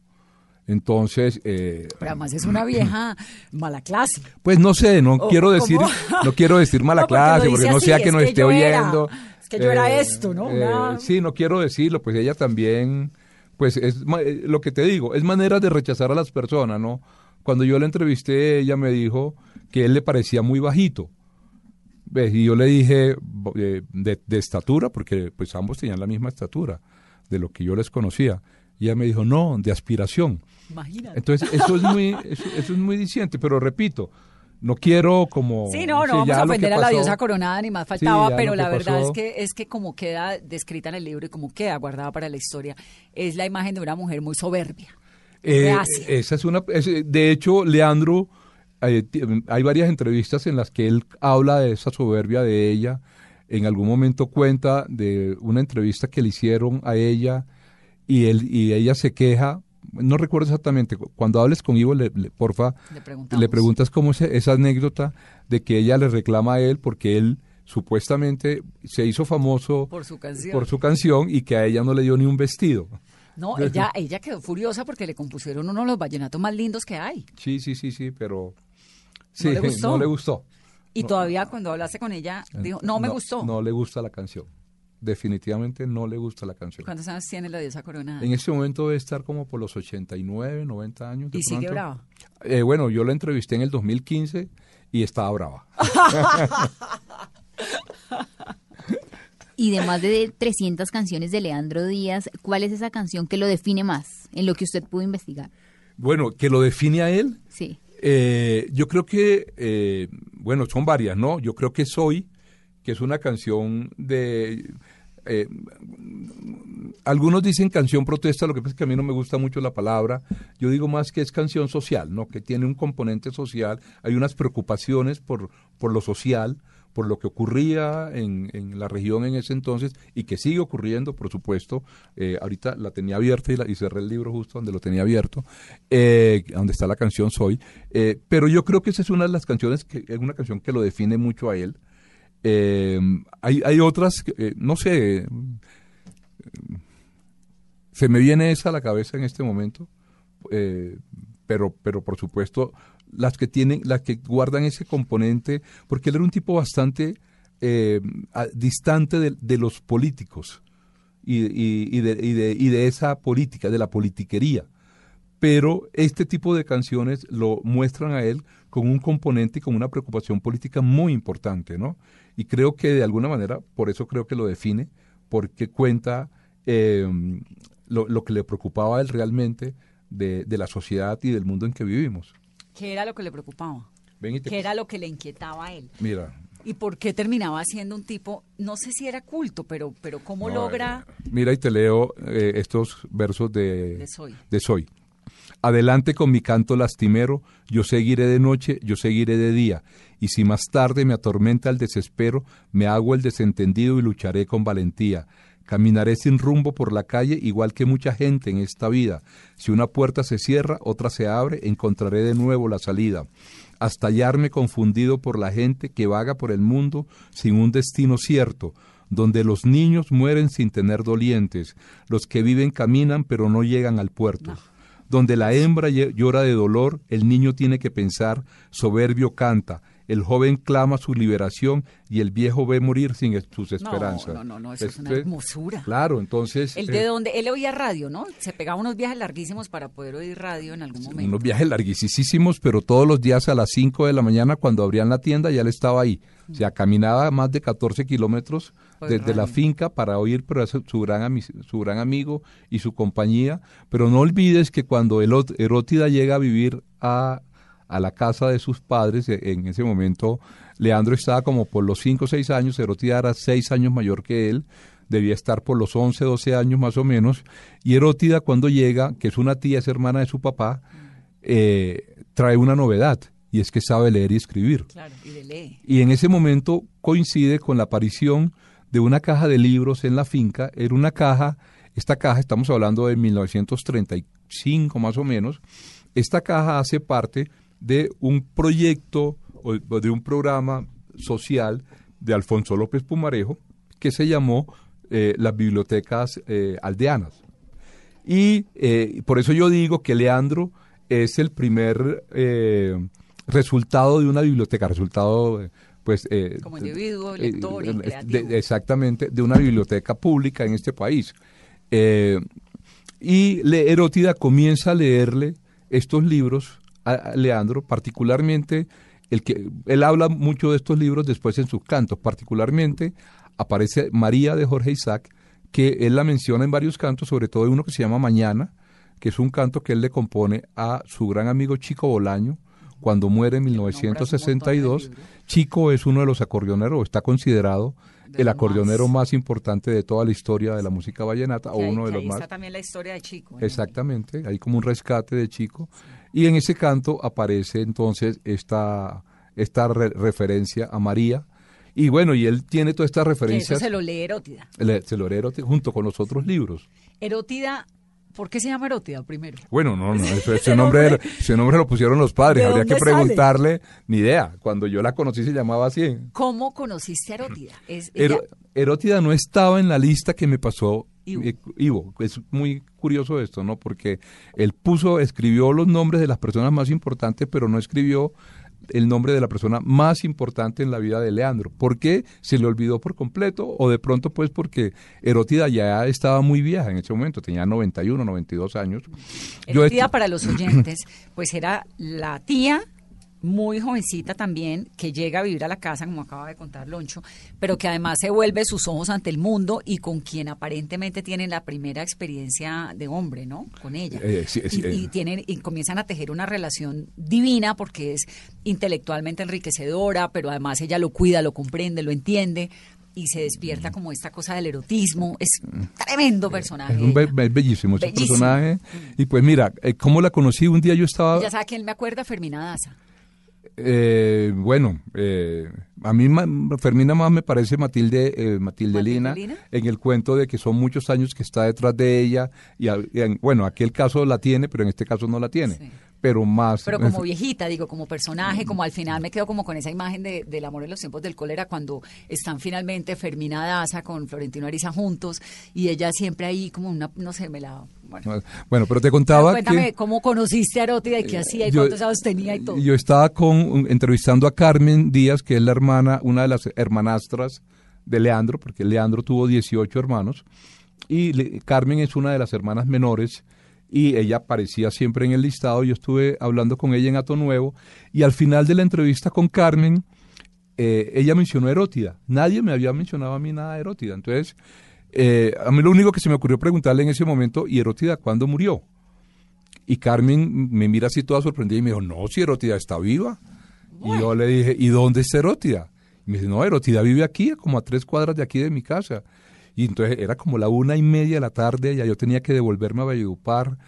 Entonces, eh, Pero además es una vieja mala clase. pues no sé, no O- quiero decir, ¿cómo? no quiero decir mala No, porque lo clase, porque no así, sea que es que esté era- oyendo. es que yo era esto, ¿no? Una- sí, no quiero decirlo, pues ella también, pues es eh, lo que te digo, es manera de rechazar a las personas, ¿no? Cuando yo la entrevisté, ella me dijo que él le parecía muy bajito. ¿Ves? Y yo le dije eh, de estatura, porque pues ambos tenían la misma estatura, de lo que yo les conocía. Y ella me dijo, no, de aspiración. Imagínate. Entonces, eso es muy, eso, eso es muy diciente, pero repito, no quiero como... Sí, no, no sí, vamos a ofender a la diosa coronada ni más faltaba, Sí, pero la verdad es que es que como queda descrita en el libro y como queda guardada para la historia, es la imagen de una mujer muy soberbia. Eh, reacia. esa es una, es- de hecho, Leandro, eh, hay varias entrevistas en las que él habla de esa soberbia de ella. En algún momento cuenta de una entrevista que le hicieron a ella y él y ella se queja. No recuerdo exactamente. Cuando hables con Ivo, le, le- porfa, Le preguntas cómo es esa anécdota de que ella le reclama a él porque él supuestamente se hizo famoso Por su canción. por su canción y que a ella no le dio ni un vestido. No, ella, ella quedó furiosa porque le compusieron uno de los vallenatos más lindos que hay. Sí, sí, sí, sí, pero sí, le gustó? no le gustó. Y todavía cuando hablaste con ella, dijo, no me gustó. No le gusta la canción. Definitivamente no le gusta la canción. ¿Cuántos años tiene la diosa coronada? En este momento debe estar como por los 89, 90 años. de Y sigue brava. Eh, bueno, yo la entrevisté en el 2015 y estaba brava. Y de más de 300 canciones de Leandro Díaz, ¿cuál es esa canción que lo define más en lo que usted pudo investigar? Bueno, que lo define a él. Sí. Eh, yo creo que, eh, bueno, son varias, ¿no? Yo creo que Soy, que es una canción de... eh, algunos dicen canción protesta, lo que pasa es que a mí no me gusta mucho la palabra. Yo digo más que es canción social, ¿no? Que tiene un componente social. Hay unas preocupaciones por, por lo social, por lo que ocurría en, la región en ese entonces y que sigue ocurriendo, por supuesto. Eh, ahorita la tenía abierta y, la- y cerré el libro justo donde lo tenía abierto, eh, donde está la canción Soy. Pero yo creo que esa es una de las canciones, que es una canción que lo define mucho a él. Eh, hay, hay otras, eh, no sé, se me viene esa a la cabeza en este momento, eh, pero, pero por supuesto las que tienen, las que guardan ese componente, porque él era un tipo bastante distante de, de los políticos y- y de, y de- y de esa política, de la politiquería. Pero este tipo de canciones lo muestran a él con un componente y con una preocupación política muy importante, ¿no? Y creo que de alguna manera, por eso creo que lo define, porque cuenta eh, lo, lo que le preocupaba a él realmente de, de la sociedad y del mundo en que vivimos. ¿Qué era lo que le preocupaba? Ven y te- ¿Qué era lo que le inquietaba a él? Mira, ¿Y por qué terminaba siendo un tipo, no sé si era culto, pero, pero cómo No, logra eh, mira y te leo eh, estos versos de, De Soy. de Soy. Adelante con mi canto lastimero, yo seguiré de noche, yo seguiré de día, y si más tarde me atormenta el desespero, me hago el desentendido y lucharé con valentía. Caminaré sin rumbo por la calle, igual que mucha gente en esta vida. Si una puerta se cierra, otra se abre, encontraré de nuevo la salida. Hasta hallarme confundido por la gente que vaga por el mundo sin un destino cierto, donde los niños mueren sin tener dolientes, los que viven caminan pero no llegan al puerto. Donde la hembra llora de dolor, el niño tiene que pensar, soberbio canta, el joven clama su liberación y el viejo ve morir sin sus No, esperanzas. no, no, no, eso es una hermosura. Claro, entonces... El eh, de donde él oía radio, ¿no? Se pegaba unos viajes larguísimos para poder oír radio en algún momento. unos viajes larguísimos, pero todos los días a las 5 de la mañana cuando abrían la tienda ya él estaba ahí. O sea, caminaba más de 14 kilómetros desde la radio. finca para oír pero su, su gran su gran amigo y su compañía. Pero no olvides que cuando Elot- Erótida llega a vivir a, a la casa de sus padres, e- en ese momento Leandro estaba como por los 5 o 6 años, Erótida era 6 años mayor que él, debía estar por los 11, 12 años más o menos, y Erótida cuando llega, que es una tía, es hermana de su papá, eh, trae una novedad, y es que sabe leer y escribir. Claro, y de lee. Y en ese momento coincide con la aparición de una caja de libros en la finca. Era una caja, esta caja, estamos hablando de 1935 más o menos, esta caja hace parte de un proyecto o de un programa social de Alfonso López Pumarejo que se llamó eh, las bibliotecas eh, aldeanas. Y eh, por eso yo digo que Leandro es el primer resultado de una biblioteca, resultado pues... eh, Como individuo, eh, lector y eh, creativo. de- exactamente, de una biblioteca pública en este país. Eh, y Le- Erótida comienza a leerle estos libros a, Leandro, particularmente el que él habla mucho de estos libros después en sus cantos, particularmente aparece María de Jorge Isaac, que él la menciona en varios cantos, sobre todo en uno que se llama Mañana, que es un canto que él le compone a su gran amigo Chico Bolaño cuando muere en Que nombras un montón de 1962. libros. Chico es uno de los acordeoneros, está considerado De el acordeonero más. más importante de toda la historia de la música vallenata, o ahí- uno de los ahí más. está también la historia de Chico. ¿no? Exactamente, hay como un rescate de Chico. Y en ese canto aparece entonces esta, esta re- referencia a María. Y bueno, y él tiene todas estas Que eso referencias, se lo lee Erótida. le- se lo lee junto con los otros libros. Erótida, ¿por qué se llama Erótida primero? Bueno, no, no, ese, El nombre, ese nombre lo pusieron los padres, ¿De habría que dónde sale? preguntarle, ni idea. Cuando yo la conocí se llamaba así. ¿Cómo conociste a Erótida? Es, ella- no estaba en la lista que me pasó Ivo. eh, Ivo. Es muy curioso esto, ¿no? Porque él puso, escribió los nombres de las personas más importantes, pero no escribió el nombre de la persona más importante en la vida de Leandro. ¿Por qué se le olvidó por completo? O de pronto, pues, porque Erótida ya estaba muy vieja en ese momento, tenía 91, 92 años. Yo est- para los oyentes, pues era la tía muy jovencita también, que llega a vivir a la casa, como acaba de contar Loncho, pero que además se vuelve sus ojos ante el mundo y con quien aparentemente tienen la primera experiencia de hombre, ¿no? Con ella. Eh, sí, sí, y, eh. y tienen, y comienzan a tejer una relación divina porque es intelectualmente enriquecedora, pero además ella lo cuida, lo comprende, lo entiende y se despierta como esta cosa del erotismo. Es un tremendo personaje. Mm. Es, un be- ella. es bellísimo ese Bellísimo. personaje. Y pues mira, eh, ¿cómo la conocí? Un día yo estaba... Ya sabe quién me acuerda, Fermina Daza. Eh, bueno, eh, a mí Fermina más me parece Matilde, eh, Matilde ¿Matilde Lina, Lina? en el cuento de que son muchos años que está detrás de ella y, y en- bueno, aquel caso la tiene, pero en este caso no la tiene. Sí. Pero más... Pero como viejita, digo, como personaje, como al final me quedo como con esa imagen de, del amor en los tiempos del cólera, cuando están finalmente Fermina Daza con Florentino Ariza juntos y ella siempre ahí como una, no sé, me la... Bueno, Bueno, pero te contaba cuéntame que... cómo conociste a Erótida y qué hacía y yo- cuántos años tenía y todo. Yo estaba con, entrevistando a Carmen Díaz, que es la hermana, una de las hermanastras de Leandro, porque Leandro tuvo 18 hermanos, y Carmen es una de las hermanas menores, y ella aparecía siempre en el listado. Yo estuve hablando con ella en Ato Nuevo, y al final de la entrevista con Carmen, eh, ella mencionó Erótida. Nadie me había mencionado a mí nada de Erótida. Entonces, eh, a mí lo único que se me ocurrió preguntarle en ese momento, ¿y Erótida cuándo murió? Y Carmen me mira así toda sorprendida y me dijo, no, si Erótida está viva. Y yo le dije, ¿y dónde está Erótida? Y me dice, no, Erótida vive aquí, como a tres cuadras de aquí de mi casa. Y entonces era como la una y media de la tarde, ya yo tenía que devolverme a Valledupar.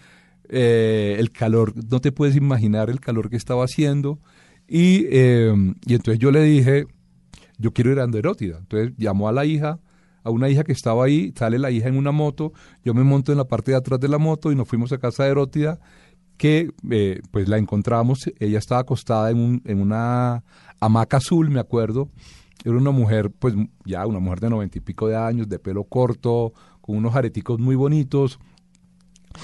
Eh, el calor, no te puedes imaginar el calor que estaba haciendo. Y, y entonces yo le dije, yo quiero ir a Erótida. Entonces llamó a la hija, a una hija que estaba ahí, sale la hija en una moto, yo me monto en la parte de atrás de la moto y nos fuimos a casa de Erótida, que eh, pues la encontramos, ella estaba acostada en, un, en una hamaca azul, me acuerdo, era una mujer, pues ya una mujer de noventa y pico de años, de pelo corto, con unos areticos muy bonitos,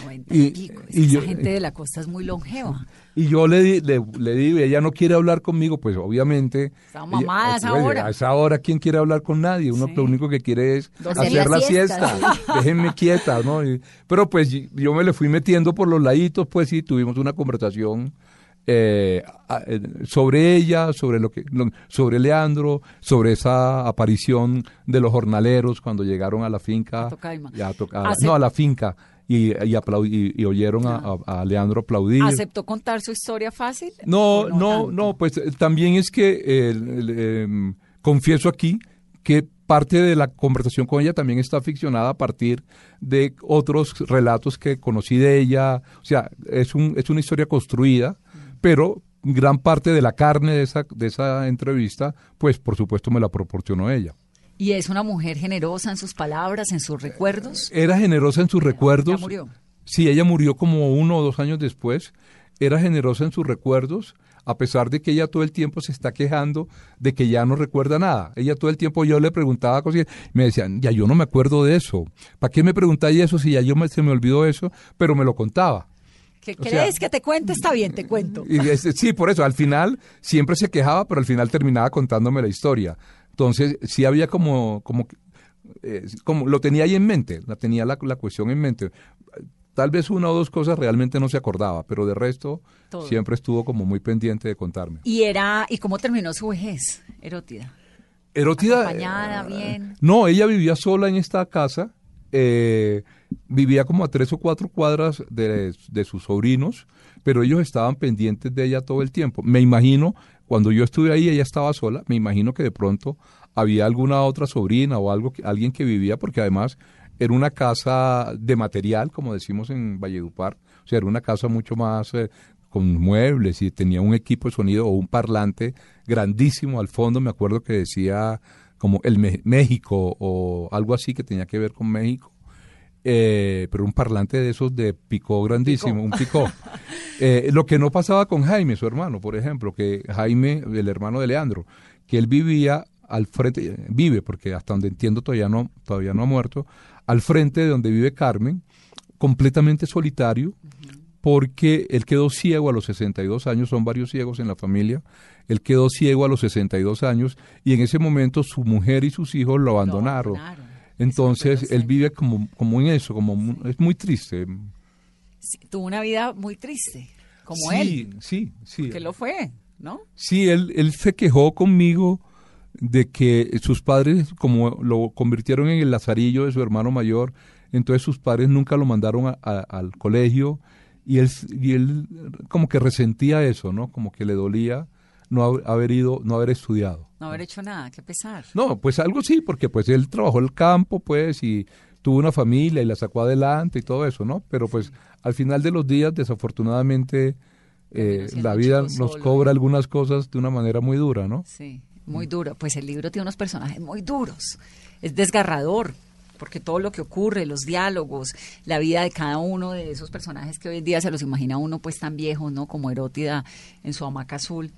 90 Y- pico. Es y que yo- esa gente de la costa es muy longeva. Y yo le, di- le, le digo, ella no quiere hablar conmigo, pues obviamente. Está mamada ella- a esa pues, hora. A esa hora, ¿quién quiere hablar con nadie? Uno Sí. lo único que quiere es hacer la la siesta, siesta. Déjenme quieta, ¿no? Y- pero pues yo me le fui metiendo por los laditos, pues sí, tuvimos una conversación eh, eh, sobre ella, sobre lo que, sobre Leandro, sobre esa aparición de los jornaleros cuando llegaron a la finca. A Tocaima. a no, a la finca. Y, y, aplaudi- y- oyeron a, a- a Leandro aplaudir. ¿Aceptó contar su historia fácil? No, ¿O no, tanto? no, pues eh, también es que eh, em, confieso aquí que parte de la conversación con ella también está ficcionada a partir de otros relatos que conocí de ella. O sea, es, un, es una historia construida, pero gran parte de la carne de esa, de esa entrevista, pues por supuesto me la proporcionó ella. ¿Y es una mujer generosa en sus palabras, en sus recuerdos? Era generosa en sus recuerdos. Ya murió. Sí, ella murió como uno o dos años después. Era generosa en sus recuerdos, a pesar de que ella todo el tiempo se está quejando de que ya no recuerda nada. Ella todo el tiempo yo le preguntaba cosas y me decían, ya yo no me acuerdo de eso. ¿Para qué me preguntáis eso si ya yo me, se me olvidó eso? Pero me lo contaba. ¿Qué O sea- crees que te cuente? Está bien, te cuento. Y sí, por eso, al final siempre se quejaba, pero al final terminaba contándome la historia. Entonces, sí había como, como, eh, como lo tenía ahí en mente, la tenía la, la cuestión en mente. Tal vez una o dos cosas realmente no se acordaba, pero de resto Todo. siempre estuvo como muy pendiente de contarme. ¿Y era y cómo terminó su vejez, Erótida? Erótida. Acompañada, eh, bien. No, ella vivía sola en esta casa. eh, vivía como a tres o cuatro cuadras de, de sus sobrinos, pero ellos estaban pendientes de ella todo el tiempo. Me imagino, cuando yo estuve ahí, ella estaba sola. Me imagino que de pronto había alguna otra sobrina o algo, alguien que vivía, porque además era una casa de material, como decimos en Valledupar. O sea, era una casa mucho más eh, con muebles y tenía un equipo de sonido o un parlante grandísimo al fondo. Me acuerdo que decía como el México o algo así que tenía que ver con México. Eh, pero un parlante de esos de picó grandísimo, un picó. Eh, lo que no pasaba con Jaime, su hermano, por ejemplo, que Jaime, el hermano de Leandro, que él vivía al frente, vive, porque hasta donde entiendo todavía no, todavía no ha muerto, al frente de donde vive Carmen, completamente solitario, porque él quedó ciego a los 62 años, son varios ciegos en la familia, él quedó ciego a los 62 años y en ese momento su mujer y sus hijos lo abandonaron. abandonaron. Entonces él vive como, como en eso, como es muy triste. Sí, tuvo una vida muy triste, como sí, él, Sí, sí. que lo fue, ¿no? Sí, él, él se quejó conmigo de que sus padres, como lo convirtieron en el lazarillo de su hermano mayor, entonces sus padres nunca lo mandaron a- a- al colegio y él, y él como que resentía eso, ¿no? Como que le dolía no haber- ido, no haber estudiado. No haber hecho nada, qué pesar. No, pues algo sí, porque pues él trabajó el campo, pues, y tuvo una familia y la sacó adelante y todo eso, ¿no? Pero pues al final de los días, desafortunadamente, eh, la vida nos solo. cobra algunas cosas de una manera muy dura, ¿no? Sí, muy duro. Pues el libro tiene unos personajes muy duros. Es desgarrador, porque todo lo que ocurre, los diálogos, la vida de cada uno de esos personajes que hoy en día se los imagina uno pues tan viejos, ¿no? Como Erótida en su hamaca azul,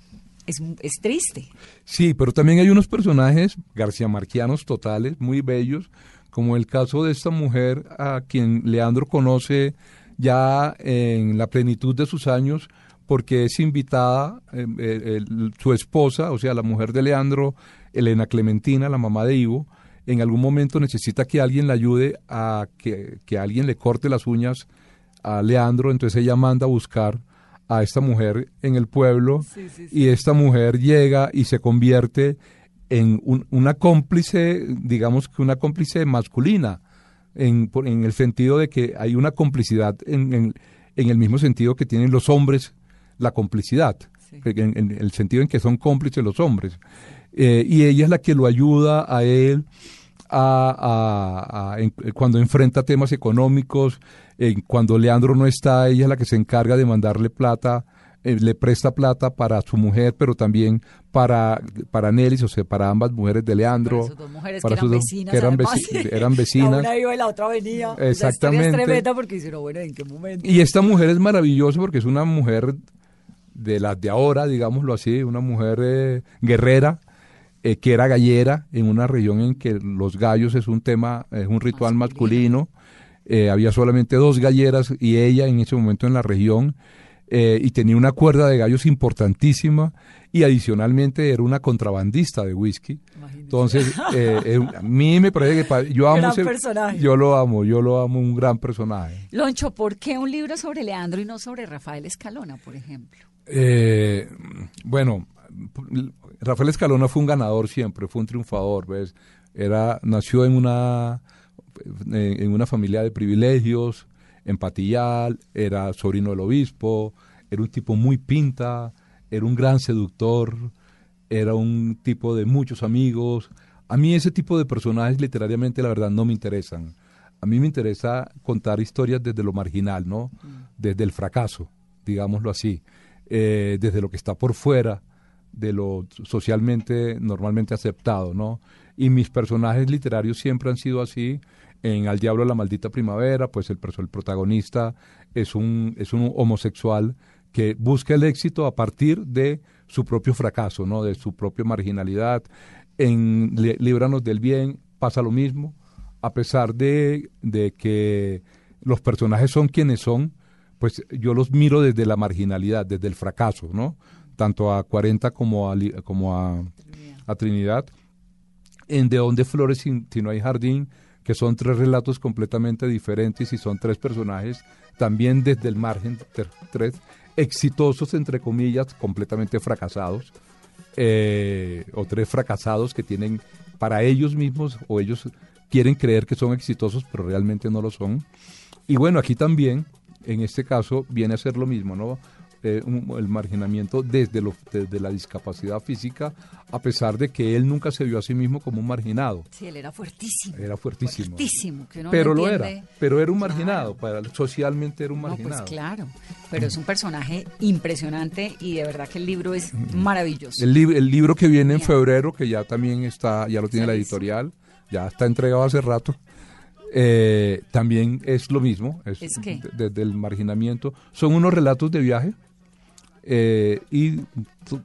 es, es triste. Sí, pero también hay unos personajes García Marquianos totales, muy bellos, como el caso de esta mujer a quien Leandro conoce ya en la plenitud de sus años, porque es invitada eh, eh, su esposa, o sea, la mujer de Leandro, Elena Clementina, la mamá de Ivo, en algún momento necesita que alguien le ayude a que, que alguien le corte las uñas a Leandro, entonces ella manda a buscar a esta mujer en el pueblo y esta mujer llega y se convierte en un- una cómplice, digamos que una cómplice masculina, en, en el sentido de que hay una complicidad en, en- en el mismo sentido que tienen los hombres la complicidad, en, en el sentido en que son cómplices los hombres. Eh, y ella es la que lo ayuda a él a, a- a- en- cuando enfrenta temas económicos, en cuando Leandro no está, ella es la que se encarga de mandarle plata, eh, le presta plata para su mujer, pero también para, para Nelis, o sea, para ambas mujeres de Leandro. Para sus dos mujeres para que eran vecinas. que eran, además. veci- eran vecinas. La una iba y la otra venía. Esa historia Exactamente. es tremenda porque hicieron, bueno, ¿en qué momento? Y esta mujer es maravillosa porque es una mujer de las de ahora, digámoslo así, una mujer eh, guerrera, eh, que era gallera en una región en que los gallos es un tema, es un ritual masculino. eh, había solamente dos galleras y ella en ese momento en la región, eh, y tenía una cuerda de gallos importantísima y adicionalmente era una contrabandista de whisky. Entonces, eh, eh, a mí me parece que yo amo Gran ese- personaje. yo lo amo, yo lo amo, un gran personaje. Loncho, ¿por qué un libro sobre Leandro y no sobre Rafael Escalona, por ejemplo? Bueno, Rafael Escalona fue un ganador siempre, fue un triunfador, ¿ves? Era, nació en una, en una familia de privilegios, en Patillal, era sobrino del obispo, era un tipo muy pinta, era un gran seductor, era un tipo de muchos amigos. A mí ese tipo de personajes literariamente la verdad no me interesan. A mí me interesa contar historias desde lo marginal, ¿no? Desde el fracaso, digámoslo así, eh, desde lo que está por fuera de lo socialmente normalmente aceptado, ¿no? Y mis personajes literarios siempre han sido así. En Al Diablo la Maldita Primavera, pues el, el protagonista es un, es un homosexual que busca el éxito a partir de su propio fracaso, ¿no? De su propia marginalidad. En Líbranos del Bien pasa lo mismo, a pesar de, de que los personajes son quienes son, pues yo los miro desde la marginalidad, desde el fracaso, ¿no? Tanto a 40 como a, como a, a Trinidad. En De dónde flores si, si no hay jardín, que son tres relatos completamente diferentes y son tres personajes también desde el margen, tres exitosos, entre comillas, completamente fracasados, eh, o tres fracasados que tienen para ellos mismos o ellos quieren creer que son exitosos, pero realmente no lo son. Y bueno, aquí también, en este caso, viene a ser lo mismo, ¿no? Eh, un- el marginamiento desde, lo, desde la discapacidad física, a pesar de que él nunca se vio a sí mismo como un marginado. Sí, él era fuertísimo. Era fuertísimo. Fuertísimo, que uno no Pero lo era, pero era un Claro. marginado, para, socialmente era un No, marginado. pues claro, pero es un personaje impresionante y de verdad que el libro es maravilloso. El, lib- el libro que viene en febrero, que ya también está, ya lo tiene la editorial, ya está entregado hace rato, eh, también es lo mismo, es, ¿Es qué? de- desde el marginamiento. Son unos relatos de viaje eh, y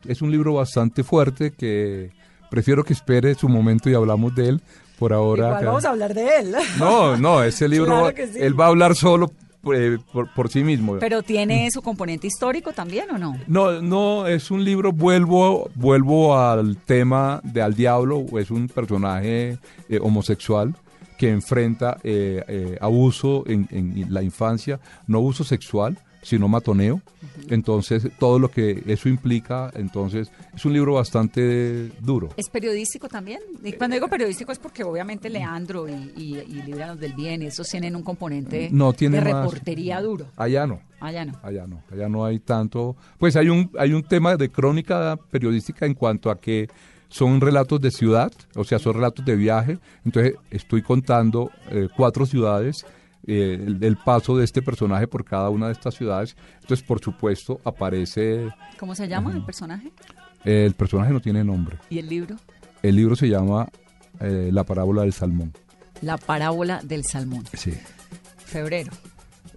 es un libro bastante fuerte que prefiero que espere su momento y hablamos de él. Por ahora. Igual que- vamos a hablar de él. No, no, ese libro, Claro que sí. él va a hablar solo eh, por, por sí mismo. Pero tiene su componente histórico también o no? No, no, es un libro, vuelvo, vuelvo al tema de Al Diablo, es un personaje eh, homosexual que enfrenta eh, eh, abuso en, en la infancia, no abuso sexual, sino matoneo. Entonces, todo lo que eso implica, entonces, es un libro bastante duro. ¿Es periodístico también? Y cuando digo periodístico es porque obviamente Leandro y, y, y del Bien, esos tienen un componente No tiene de más. reportería duro. Allá no. Allá no. Allá no, allá no hay tanto. Pues hay un, hay un tema de crónica periodística en cuanto a que son relatos de ciudad, o sea, son relatos de viaje. Entonces estoy contando eh, cuatro ciudades, eh, el, el paso de este personaje por cada una de estas ciudades. Entonces, por supuesto, aparece. ¿Cómo se llama el personaje? eh, el personaje no tiene nombre. ¿Y el libro? El libro se llama eh, La parábola del salmón. La parábola del salmón. Sí, Febrero.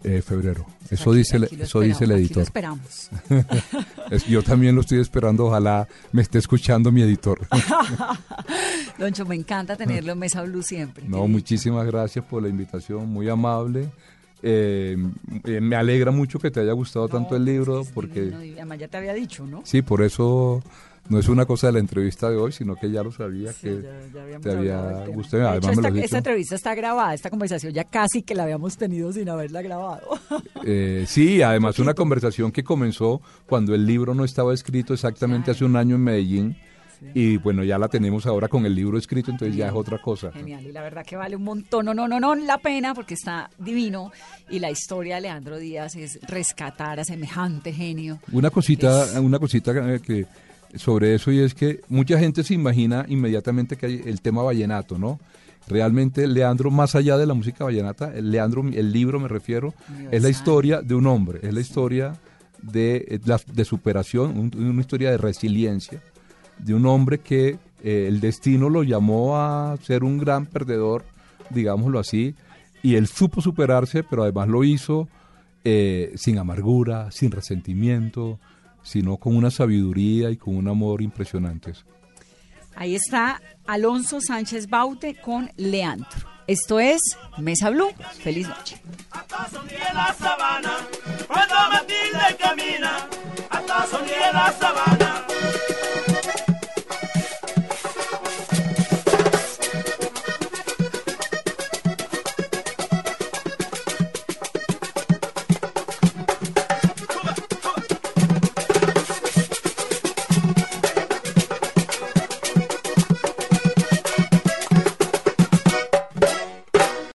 Eh, febrero. Eso Aquí- dice, aquí eso dice el aquí lo editor. esperamos. Es- yo también lo estoy esperando. Ojalá me esté escuchando mi editor. Doncho, me encanta tenerlo en Mesa Blue siempre. No, muchísimas gracias por la invitación, muy amable. Eh, eh, me alegra mucho que te haya gustado tanto el libro, porque además ya te había dicho, ¿no? sí, por eso no es una cosa de la entrevista de hoy, sino que ya lo sabía Sí, que ya- ya habíamos te había gustado. De Además hecho, me lo esta, entrevista está grabada, esta conversación ya casi que la habíamos tenido sin haberla grabado. Eh, sí, además una conversación que comenzó cuando el libro no estaba escrito exactamente hace un año en Medellín. Y bueno, ya la tenemos ahora con el libro escrito, entonces ya es otra cosa. Genial, y la verdad que vale un montón, no, no, no, no, la pena porque está divino y la historia de Leandro Díaz es rescatar a semejante genio. Una cosita, Es- una cosita eh, que sobre eso y es que mucha gente se imagina inmediatamente que hay el tema vallenato, ¿no? Realmente Leandro, más allá de la música vallenata, el Leandro, el libro me refiero, es la historia de un hombre, es la historia de, eh, la- de superación, un- una historia de resiliencia, de un hombre que eh, el destino lo llamó a ser un gran perdedor, digámoslo así, y él supo superarse, pero además lo hizo eh, sin amargura, sin resentimiento, sino con una sabiduría y con un amor impresionantes. Ahí está Alonso Sánchez Baute con Leandro. Esto es Mesa Blue. Feliz noche. hasta sonríe la sabana, cuando Matilde camina, hasta sonríe la sabana.